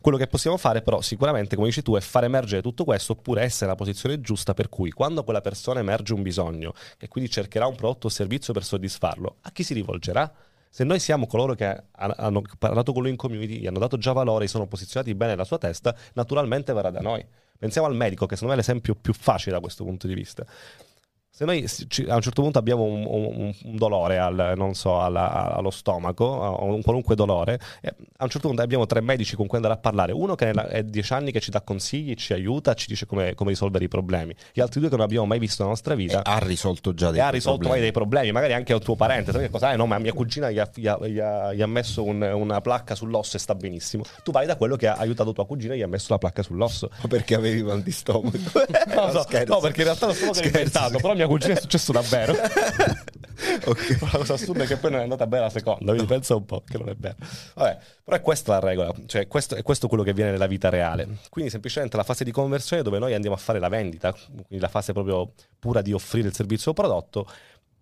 Quello che possiamo fare però sicuramente, come dici tu, è far emergere tutto questo oppure essere nella posizione giusta per cui quando quella persona emerge un bisogno e quindi cercherà un prodotto o servizio per soddisfarlo, a chi si rivolgerà? Se noi siamo coloro che ha- hanno parlato con lui in community, gli hanno dato già valore, sono posizionati bene nella sua testa, naturalmente verrà da noi. Pensiamo al medico, che secondo me è l'esempio più facile da questo punto di vista. Se noi a un certo punto abbiamo un, un- un dolore al- non so, alla- allo stomaco o un qualunque dolore, e a un certo punto abbiamo tre medici con cui andare a parlare. Uno che è dieci anni che ci dà consigli, ci aiuta, ci dice come, come risolvere i problemi. Gli altri due che non abbiamo mai visto nella nostra E vita. ha risolto già dei E ha risolto problemi. dei problemi, magari anche un tuo parente. Sai che cosa? Eh, no, ma mia cugina gli ha, gli ha- gli ha- gli ha messo un- una placca sull'osso e sta benissimo. Tu vai da quello che ha aiutato tua cugina e gli ha messo la placca sull'osso. Ma perché avevi mal di stomaco? No, so- scherzo. no, perché in realtà lo stomaco è inventato, però mia cugina è successo davvero. Ok. La cosa assurda è che poi non è andata bene la seconda, quindi pensa un po' che non è vero. Vabbè, però è questa la regola, cioè questo, è questo quello che viene nella vita reale. Quindi semplicemente la fase di conversione dove noi andiamo a fare la vendita, quindi la fase proprio pura di offrire il servizio o prodotto,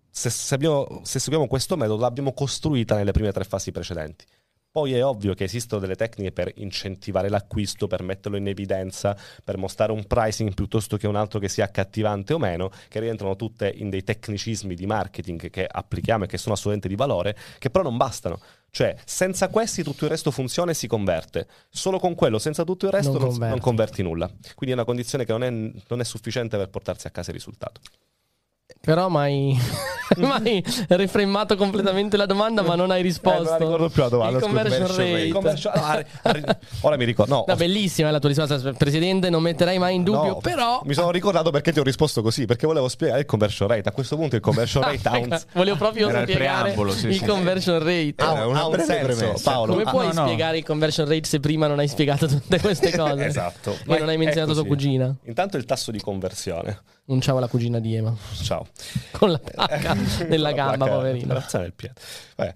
se, se abbiamo- se seguiamo questo metodo l'abbiamo costruita nelle prime tre fasi precedenti. Poi è ovvio che esistono delle tecniche per incentivare l'acquisto, per metterlo in evidenza, per mostrare un pricing piuttosto che un altro che sia accattivante o meno, che rientrano tutte in dei tecnicismi di marketing che applichiamo e che sono assolutamente di valore, che però non bastano. Cioè, senza questi tutto il resto funziona e si converte. Solo con quello, senza tutto il resto, Non non, converti. non converti nulla. Quindi è una condizione che non è, non è sufficiente per portarsi a casa il risultato. Però mai, mai refremato completamente la domanda, ma non hai risposto. Eh, non la ricordo più la domanda, Il conversion rate. Il conversion- ah, ora mi ricordo. No, No, bellissima è la tua risposta, Presidente, non metterai mai in dubbio, No, però... mi sono ricordato perché ti ho risposto così, perché volevo spiegare il conversion rate. A questo punto il conversion rate ha un, Volevo proprio Era il spiegare preambolo, sì, il sì. conversion rate. ha un- ha un senso, premessa. Paolo. Come Ah, puoi no, no. spiegare il conversion rate se prima non hai spiegato tutte queste cose? Esatto. E non hai menzionato tua cugina. Intanto il tasso di conversione. Un ciao alla cugina di Ema. Ciao. Con la placca nella La gamba. Vabbè.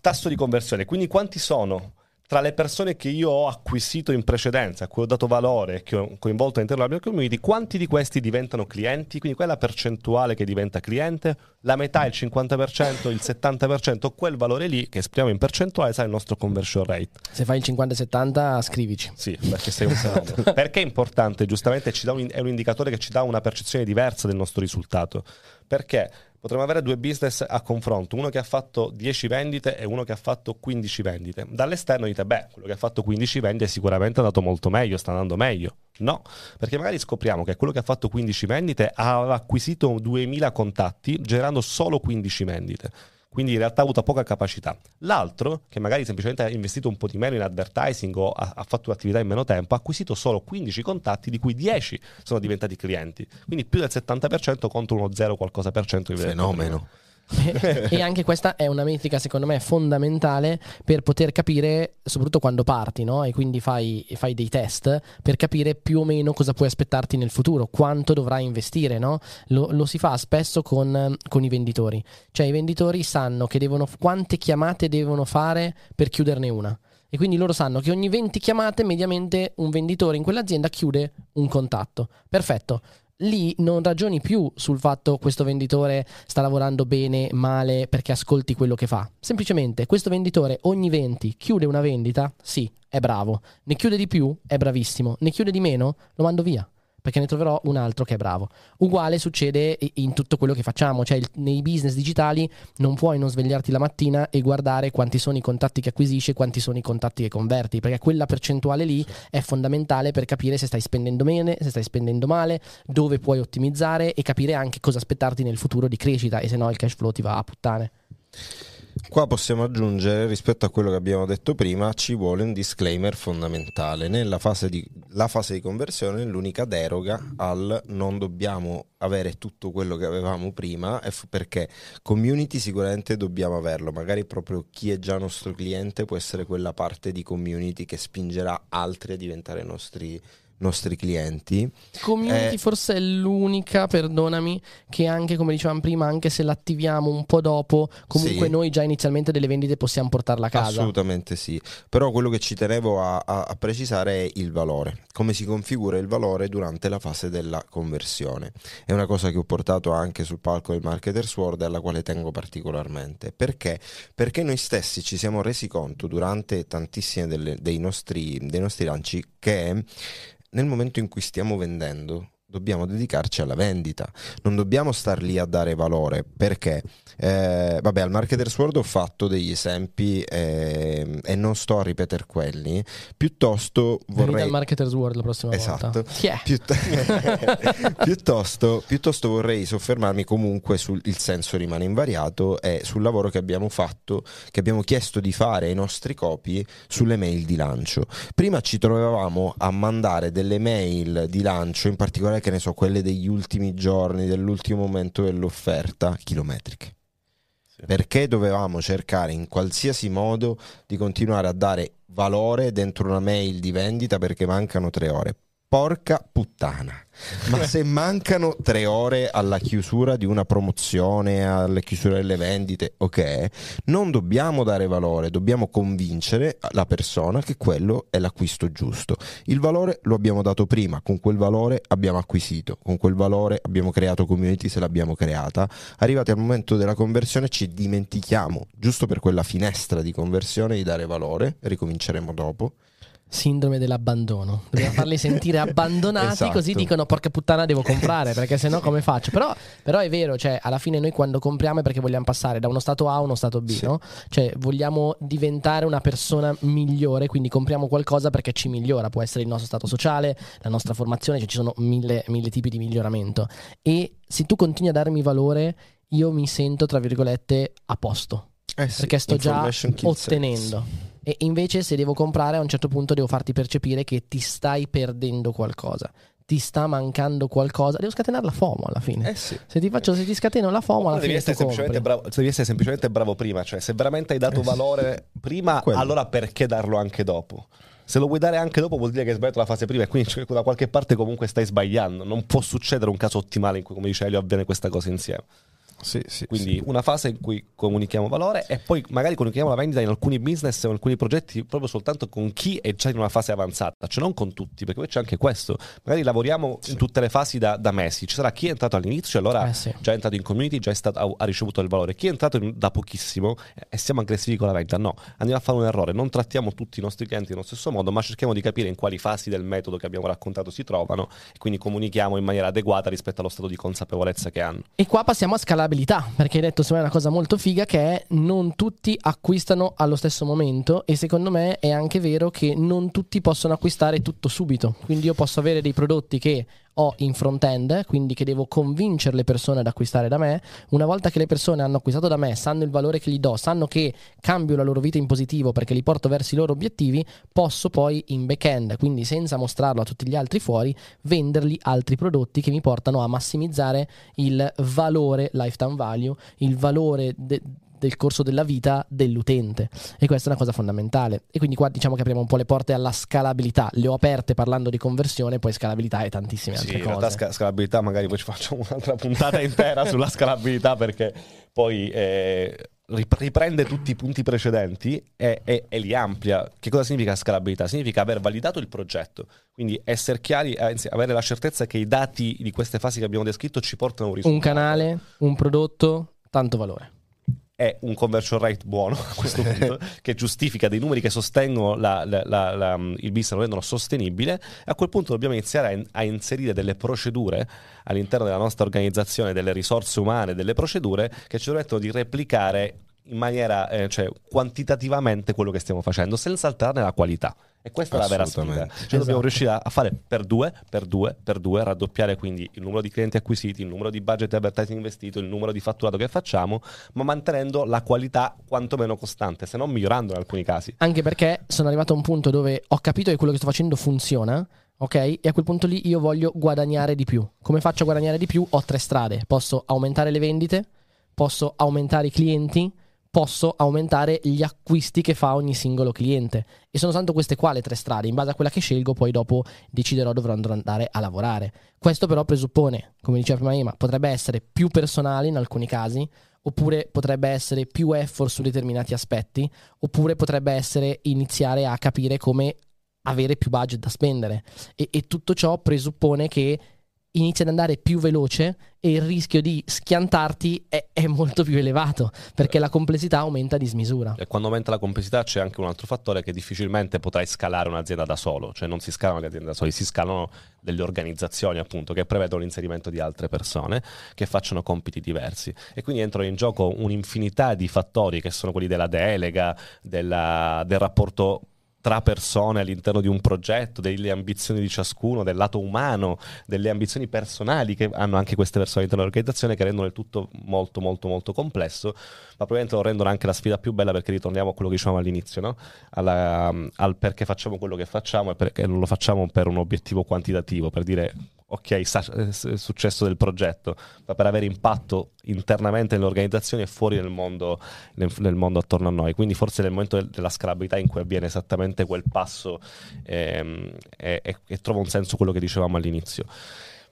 Tasso di conversione. Quindi quanti sono tra le persone che io ho acquisito in precedenza, a cui ho dato valore, che ho coinvolto all'interno della mia community, quanti di questi diventano clienti? Quindi quella percentuale che diventa cliente, la metà, il 50%, il 70%, quel valore lì che esprimiamo in percentuale sarà il nostro conversion rate. Se fai il 50-70 scrivici. Sì, perché sei un fenomeno. perché è importante? Giustamente un- è un indicatore che ci dà una percezione diversa del nostro risultato. Perché potremmo avere due business a confronto, uno che ha fatto 10 vendite e uno che ha fatto 15 vendite. Dall'esterno dite, beh, quello che ha fatto 15 vendite sicuramente è andato molto meglio, sta andando meglio. No, perché magari scopriamo che quello che ha fatto 15 vendite ha acquisito 2000 contatti generando solo 15 vendite. Quindi in realtà ha avuto poca capacità. L'altro, che magari semplicemente ha investito un po' di meno in advertising o ha, ha fatto attività in meno tempo, ha acquisito solo 15 contatti, di cui 10 sono diventati clienti. Quindi più del 70% contro uno 0 qualcosa per cento di Fenomeno. e anche questa è una metrica secondo me fondamentale per poter capire soprattutto quando parti no? e quindi fai, fai dei test per capire più o meno cosa puoi aspettarti nel futuro quanto dovrai investire no? lo, lo si fa spesso con, con i venditori cioè i venditori sanno devono quante chiamate devono fare per chiuderne una e quindi loro sanno che ogni 20 chiamate mediamente un venditore in quell'azienda chiude un contatto perfetto lì non ragioni più sul fatto questo venditore sta lavorando bene, male, perché ascolti quello che fa. Semplicemente questo venditore ogni 20 chiude una vendita, sì, è bravo. Ne chiude di più, è bravissimo. Ne chiude di meno, lo mando via. Perché ne troverò un altro che è bravo. Uguale succede in tutto quello che facciamo, cioè nei business digitali non puoi non svegliarti la mattina e guardare quanti sono i contatti che acquisisci e quanti sono i contatti che converti, perché quella percentuale lì è fondamentale per capire se stai spendendo bene, se stai spendendo male, dove puoi ottimizzare e capire anche cosa aspettarti nel futuro di crescita e se no il cash flow ti va a puttane. Qua possiamo aggiungere, rispetto a quello che abbiamo detto prima, ci vuole un disclaimer fondamentale. Nella fase di, la fase di conversione è l'unica deroga al non dobbiamo avere tutto quello che avevamo prima, perché community sicuramente dobbiamo averlo, magari proprio chi è già nostro cliente può essere quella parte di community che spingerà altri a diventare nostri, nostri clienti. Community Eh. forse è l'unica, perdonami, che anche come dicevamo prima, anche se l'attiviamo un po' dopo, comunque Sì. noi già inizialmente delle vendite possiamo portarla a casa. Assolutamente sì, però quello che ci tenevo a, a- a precisare è il valore, come si configura il valore durante la fase della conversione. È una cosa che ho portato anche sul palco del Marketers World alla quale tengo particolarmente. Perché? Perché noi stessi ci siamo resi conto durante tantissimi delle- dei, nostri, dei nostri lanci che nel momento in cui stiamo vendendo dobbiamo dedicarci alla vendita, non dobbiamo star lì a dare valore perché, eh, vabbè, al Marketers World ho fatto degli esempi eh, e non sto a ripetere quelli, piuttosto Vorrei... vorrei... al Marketers World la prossima Esatto. volta. È? Piutt- piuttosto, piuttosto vorrei soffermarmi comunque sul il senso rimane invariato e sul lavoro che abbiamo fatto, che abbiamo chiesto di fare ai nostri copi sulle mail di lancio. Prima ci trovavamo a mandare delle mail di lancio, in particolare che ne so, quelle degli ultimi giorni, dell'ultimo momento dell'offerta, chilometriche. Perché dovevamo cercare in qualsiasi modo di continuare a dare valore dentro una mail di vendita perché mancano tre ore. Porca puttana. Ma se mancano tre ore alla chiusura di una promozione, alla chiusura delle vendite, ok, non dobbiamo dare valore, dobbiamo convincere la persona che quello è l'acquisto giusto. Il valore lo abbiamo dato prima, con quel valore abbiamo acquisito, con quel valore abbiamo creato community se l'abbiamo creata. Arrivati al momento della conversione ci dimentichiamo, giusto per quella finestra di conversione, di dare valore, ricominceremo dopo. Sindrome dell'abbandono. Dobbiamo farli sentire abbandonati Esatto. così dicono porca puttana devo comprare perché sennò come faccio? Però, però è vero, cioè alla fine noi quando compriamo è perché vogliamo passare da uno stato A a uno stato B, Sì. no? Cioè vogliamo diventare una persona migliore, quindi compriamo qualcosa perché ci migliora, può essere il nostro stato sociale, la nostra formazione, cioè ci sono mille, mille tipi di miglioramento. E se tu continui a darmi valore, io mi sento tra virgolette a posto Eh sì, perché sto già ottenendo. E invece se devo comprare a un certo punto devo farti percepire che ti stai perdendo qualcosa, ti sta mancando qualcosa, devo scatenare la FOMO alla fine. Eh sì. Se ti faccio se ti scateno la FOMO alla devi fine essere, semplicemente bravo, devi essere semplicemente bravo prima, cioè se veramente hai dato Eh sì. valore prima, Quello. allora perché darlo anche dopo? Se lo vuoi dare anche dopo vuol dire che hai sbagliato la fase prima e quindi cioè, da qualche parte comunque stai sbagliando. Non può succedere un caso ottimale in cui, come dice Elio, avviene questa cosa insieme. Sì, sì, Quindi sì. una fase in cui comunichiamo valore e poi magari comunichiamo la vendita in alcuni business o in alcuni progetti proprio soltanto con chi è già in una fase avanzata, cioè non con tutti, perché poi c'è anche questo. Magari lavoriamo in tutte le fasi da, da mesi, ci sarà chi è entrato all'inizio allora Eh già è entrato in community, già è stato- ha, ha ricevuto il valore. Chi è entrato in- da pochissimo eh, e siamo aggressivi con la vendita, no, andiamo a fare un errore, non trattiamo tutti i nostri clienti nello stesso modo, ma cerchiamo di capire in quali fasi del metodo che abbiamo raccontato si trovano e quindi comunichiamo in maniera adeguata rispetto allo stato di consapevolezza che hanno. E qua passiamo a scalabilità, perché hai detto secondo me una cosa molto figa che è non tutti acquistano allo stesso momento e secondo me è anche vero che non tutti possono acquistare tutto subito. Quindi io posso avere dei prodotti che ho in front-end, quindi che devo convincere le persone ad acquistare da me. Una volta che le persone hanno acquistato da me, sanno il valore che gli do, sanno che cambio la loro vita in positivo perché li porto verso i loro obiettivi, posso poi in back-end, quindi senza mostrarlo a tutti gli altri fuori, vendergli altri prodotti che mi portano a massimizzare il valore lifetime value, il valore de- del corso della vita dell'utente e questa è una cosa fondamentale e quindi qua diciamo che apriamo un po' le porte alla scalabilità le ho aperte parlando di conversione poi scalabilità e tantissime Sì, altre in realtà cose sca- scalabilità magari poi ci facciamo un'altra puntata intera sulla scalabilità perché poi eh, rip- riprende tutti i punti precedenti e, e- e li amplia. Che cosa significa scalabilità? Significa aver validato il progetto, quindi essere chiari, eh, avere la certezza che i dati di queste fasi che abbiamo descritto ci portano a un risultato. un canale un prodotto tanto valore è un conversion rate buono a questo punto, che giustifica dei numeri che sostengono la- la- la- il business, lo rendono sostenibile. A quel punto dobbiamo iniziare a, in- a inserire delle procedure all'interno della nostra organizzazione, delle risorse umane, delle procedure che ci permettono di replicare in maniera, eh, cioè quantitativamente quello che stiamo facendo, senza alterare la qualità. E questa è la vera sfida. Cioè Esatto. dobbiamo riuscire a a fare per due, per due, per due, raddoppiare quindi il numero di clienti acquisiti, il numero di budget di advertising investito, il numero di fatturato che facciamo, ma mantenendo la qualità quantomeno costante, se non migliorando in alcuni casi. anche perché sono arrivato a un punto dove ho capito che quello che sto facendo funziona Ok? E a quel punto lì io voglio guadagnare di più. Come faccio a guadagnare di più? Ho tre strade. Posso aumentare le vendite, posso aumentare i clienti, posso aumentare gli acquisti che fa ogni singolo cliente. E sono soltanto queste qua le tre strade. In base a quella che scelgo, poi dopo deciderò dove andrò andare a lavorare. Questo però presuppone, come diceva prima Ema, potrebbe essere più personale in alcuni casi, oppure potrebbe essere più effort su determinati aspetti, oppure potrebbe essere iniziare a capire come avere più budget da spendere. E, e tutto ciò presuppone che inizia ad andare più veloce e il rischio di schiantarti è, è molto più elevato perché la complessità aumenta di smisura. E quando aumenta la complessità c'è anche un altro fattore che difficilmente potrai scalare un'azienda da solo, cioè non si scalano le aziende da soli, si scalano delle organizzazioni appunto che prevedono l'inserimento di altre persone che facciano compiti diversi e quindi entrano in gioco un'infinità di fattori che sono quelli della delega, della, del rapporto tra persone all'interno di un progetto, delle ambizioni di ciascuno, del lato umano, delle ambizioni personali che hanno anche queste persone all'interno dell'organizzazione che rendono il tutto molto molto molto complesso, ma probabilmente lo rendono anche la sfida più bella perché ritorniamo a quello che dicevamo all'inizio, no? Alla, al perché facciamo quello che facciamo e perché non lo facciamo per un obiettivo quantitativo, per dire ok, sa- il successo del progetto, ma per avere impatto internamente nell'organizzazione e fuori nel mondo, nel, nel mondo attorno a noi. Quindi forse nel momento del- della scalabilità in cui avviene esattamente quel passo ehm, e, e- e trova un senso quello che dicevamo all'inizio.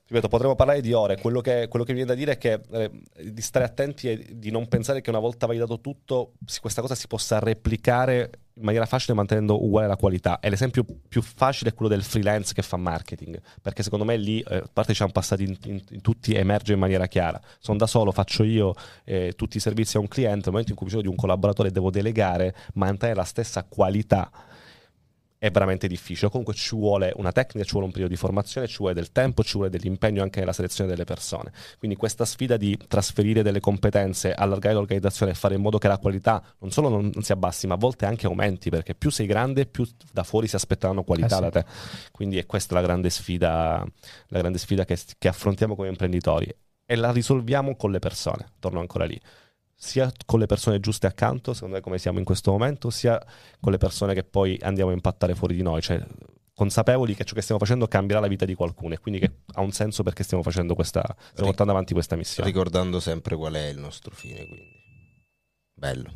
Ripeto, potremmo parlare di ore. Quello che, quello che viene da dire è che eh, di stare attenti e di non pensare che una volta validato tutto, si- questa cosa si possa replicare in maniera facile mantenendo uguale la qualità. E l'esempio più facile è quello del freelance che fa marketing, perché secondo me lì, eh, a parte ci siamo passati in, in- in tutti, emerge in maniera chiara. Sono da solo, faccio io eh, tutti i servizi a un cliente, nel momento in cui ho bisogno di un collaboratore devo delegare, mantenere la stessa qualità è veramente difficile. Comunque ci vuole una tecnica, ci vuole un periodo di formazione, ci vuole del tempo, ci vuole dell'impegno anche nella selezione delle persone. Quindi questa sfida di trasferire delle competenze, allargare l'organizzazione e fare in modo che la qualità non solo non, non si abbassi, ma a volte anche aumenti, perché più sei grande, più da fuori si aspettano qualità Eh sì. da te. Quindi è questa la grande sfida, la grande sfida che, che affrontiamo come imprenditori e la risolviamo con le persone. Torno ancora lì. Sia con le persone giuste accanto, secondo me come siamo in questo momento, sia con le persone che poi andiamo a impattare fuori di noi, cioè consapevoli che ciò che stiamo facendo cambierà la vita di qualcuno e quindi che ha un senso perché stiamo facendo questa, stiamo portando avanti questa missione. Ricordando sempre qual è il nostro fine, quindi. Bello.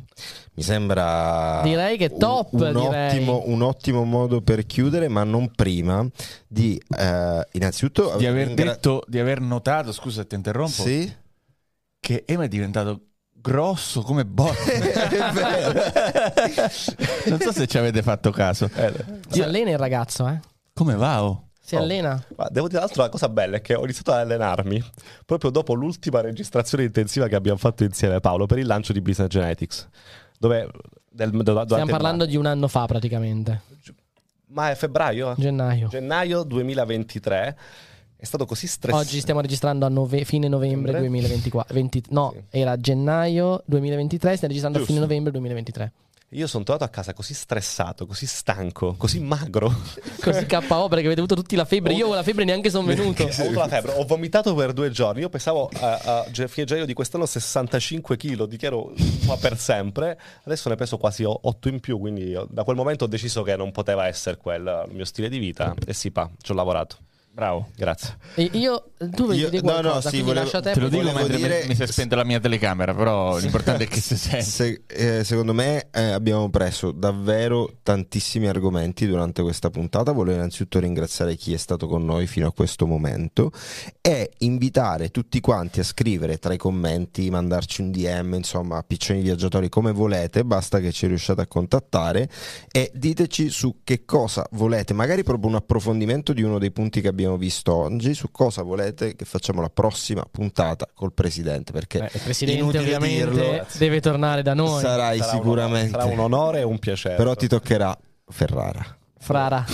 Mi sembra Direi che top, un, un direi. ottimo, un ottimo modo per chiudere, ma non prima di eh, innanzitutto Di aver ringra- detto, di aver notato, scusa ti interrompo, Sì? che Ema è diventato grosso come botte. Non so se ci avete fatto caso. Si allena il ragazzo, eh? Come va? oh? Si Oh. allena. Ma devo dire, tra l'altro, la cosa bella è che ho iniziato ad allenarmi proprio dopo l'ultima registrazione intensiva che abbiamo fatto insieme Paolo per il lancio di Business Genetics. Dove, del, do- Stiamo parlando di un anno fa praticamente. Ma è febbraio? Gennaio. Gennaio 2023. È stato così stressante. Oggi stiamo registrando a nove- fine novembre Novembre? 2024. 20 no, Sì. era gennaio 2023, stiamo registrando a fine Giusto. novembre 2023. Io sono tornato a casa così stressato, così stanco, così magro. Così KO perché avete avuto tutti la febbre. Io con la febbre neanche sono venuto. Ho avuto la febbre, ho vomitato per due giorni. Io pesavo a, a fine gennaio di quest'anno 65 kg, dichiaro qua per sempre. Adesso ne peso quasi 8 in più. Quindi da quel momento ho deciso che non poteva essere quello il mio stile di vita. E sì, pa, ci ho lavorato. Bravo. Grazie. E io, tu vuoi Io- dire no, no, qualcosa? sì, volevo- te. Te lo dico mentre dire- mi si è spenta la mia telecamera, però l'importante è che si sente. Se- eh, secondo me eh, abbiamo preso davvero tantissimi argomenti durante questa puntata. Volevo innanzitutto ringraziare chi è stato con noi fino a questo momento e invitare tutti quanti a scrivere tra i commenti, mandarci un DM, insomma, a piccioni viaggiatori come volete, basta che ci riusciate a contattare e diteci su che cosa volete, magari proprio un approfondimento di uno dei punti che abbiamo visto oggi, su cosa volete che facciamo la prossima puntata col presidente, perché Eh, il presidente inutile ovviamente dirlo, deve tornare da noi. sarai Sarà un sicuramente onore- sarà un onore e un piacere. però ti toccherà Ferrara. Frara.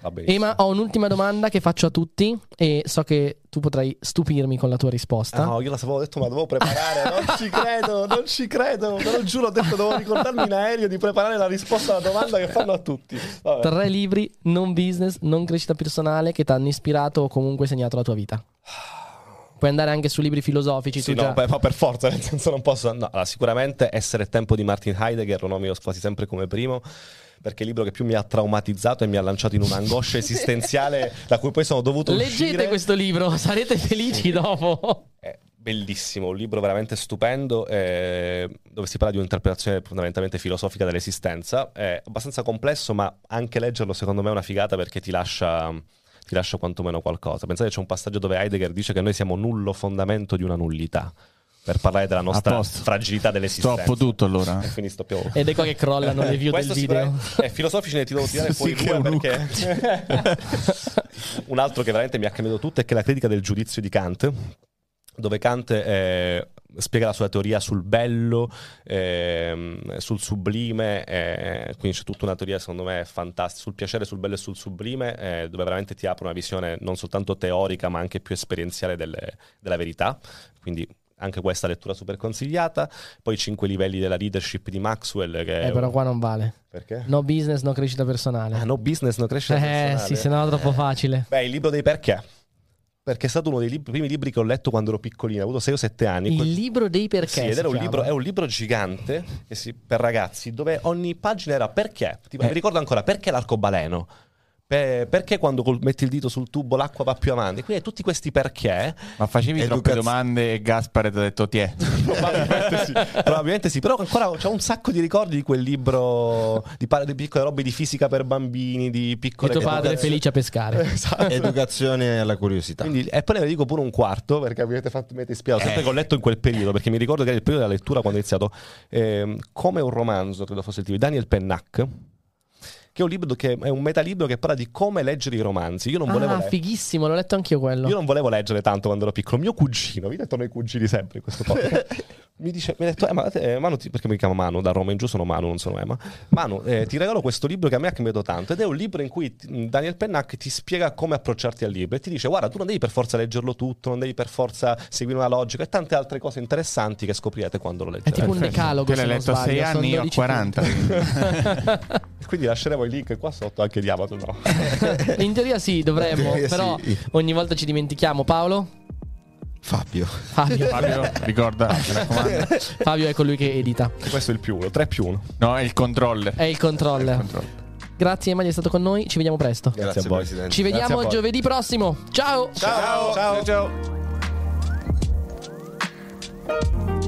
Va benissimo. Ema, ho un'ultima domanda che faccio a tutti e so che tu potrai stupirmi con la tua risposta. Ah, no, io la sapevo detto, ma dovevo preparare. Non ci credo, non ci credo. Te lo giuro, ho detto, devo ricordarmi in aereo di preparare la risposta alla domanda che fanno a tutti. Vabbè. Tre libri, non business, non crescita personale, che ti hanno ispirato o comunque segnato la tua vita. Puoi andare anche su libri filosofici. Sì, tu no, già- beh, ma per forza, nel senso non posso. No, allora, sicuramente Essere tempo di Martin Heidegger lo nomino quasi sempre come primo. Perché è il libro che più mi ha traumatizzato e mi ha lanciato in un'angoscia esistenziale da cui poi sono dovuto Leggete uscire. questo libro, sarete felici dopo. È bellissimo, un libro veramente stupendo eh, dove si parla di un'interpretazione fondamentalmente filosofica dell'esistenza. È abbastanza complesso, ma anche leggerlo secondo me è una figata perché ti lascia, ti lascia quantomeno qualcosa. Pensate c'è un passaggio dove Heidegger dice che noi siamo nullo fondamento di una nullità. Per parlare della nostra fragilità dell'esistenza. Stoppo tutto allora. E quindi stoppiamo. Ed ecco che crollano le view del video. sicuramente- eh, filosofici ne ti devo tirare Sì, fuori è due un perché un altro che veramente mi ha cambiato tutto è che la critica del giudizio di Kant dove Kant eh, spiega la sua teoria sul bello, ehm, sul sublime, eh, quindi c'è tutta una teoria secondo me fantastica sul piacere, sul bello e sul sublime, eh, dove veramente ti apre una visione non soltanto teorica ma anche più esperienziale delle- della verità, quindi anche questa lettura super consigliata, poi i cinque livelli della leadership di Maxwell che Eh, però qua non vale. perché? No business, no crescita personale. Ah, no business, no crescita eh personale. sì, se no è troppo facile. Beh, il libro dei perché. Perché è stato uno dei lib- primi libri che ho letto quando ero piccolino, ho avuto 6 o 7 anni. Il libro dei perché. Sì, ed era un libro, è un libro gigante si- per ragazzi dove ogni pagina era perché. Tipo, Eh. Mi ricordo ancora perché l'arcobaleno. Pe- perché quando col- metti il dito sul tubo l'acqua va più avanti? Quindi tutti questi perché. Ma facevi troppe Educaz- domande e Gaspare ti ha detto ti è. Probabilmente sì, probabilmente sì, però ancora c'è un sacco di ricordi di quel libro di, pa- di piccole robe di fisica per bambini, di E piccole tuo padre è educazioni. felice a pescare. Esatto. Educazione alla curiosità. Quindi, e poi ne dico pure un quarto perché mi avete fatto mi avete sempre che ho letto in quel periodo perché mi ricordo che era il periodo della lettura quando ho iniziato ehm, come un romanzo credo fosse il titolo di Daniel Pennack che è un libro che è un metalibro che parla di come leggere i romanzi io non volevo Ah, leggere fighissimo, l'ho letto anch'io quello. io non volevo leggere tanto quando ero piccolo. Mio cugino, vi detto noi cugini sempre in questo podcast. mi, dice, mi ha detto, eh, ma, eh, Manu, ti- perché mi chiamo Manu? Da Roma in giù sono Manu, non sono Emma. Manu, eh, ti regalo questo libro che a me ha cambiato tanto. Ed è un libro in cui t- Daniel Pennac ti spiega come approcciarti al libro. E ti dice, guarda, tu non devi per forza leggerlo tutto, non devi per forza seguire una logica e tante altre cose interessanti che scoprirete quando lo È leggerete. tipo un decalogo. Te l'hai letto a 6 sbaglio, sono anni, io a 12 40. Quindi lasceremo il link qua sotto anche di Amazon. No? In teoria sì, dovremmo, teoria però sì. ogni volta ci dimentichiamo. Paolo? Fabio. Fabio. Fabio, ricorda, mi raccomando. Fabio è colui che edita. E questo è il più uno, 3 più 1. No, è il controller. È il controller. È il controller. Grazie Emanuele, è stato con noi. Ci vediamo presto. Grazie, Grazie a voi. Presidente. Ci vediamo giovedì prossimo. Ciao. Ciao. Ciao. ciao. ciao.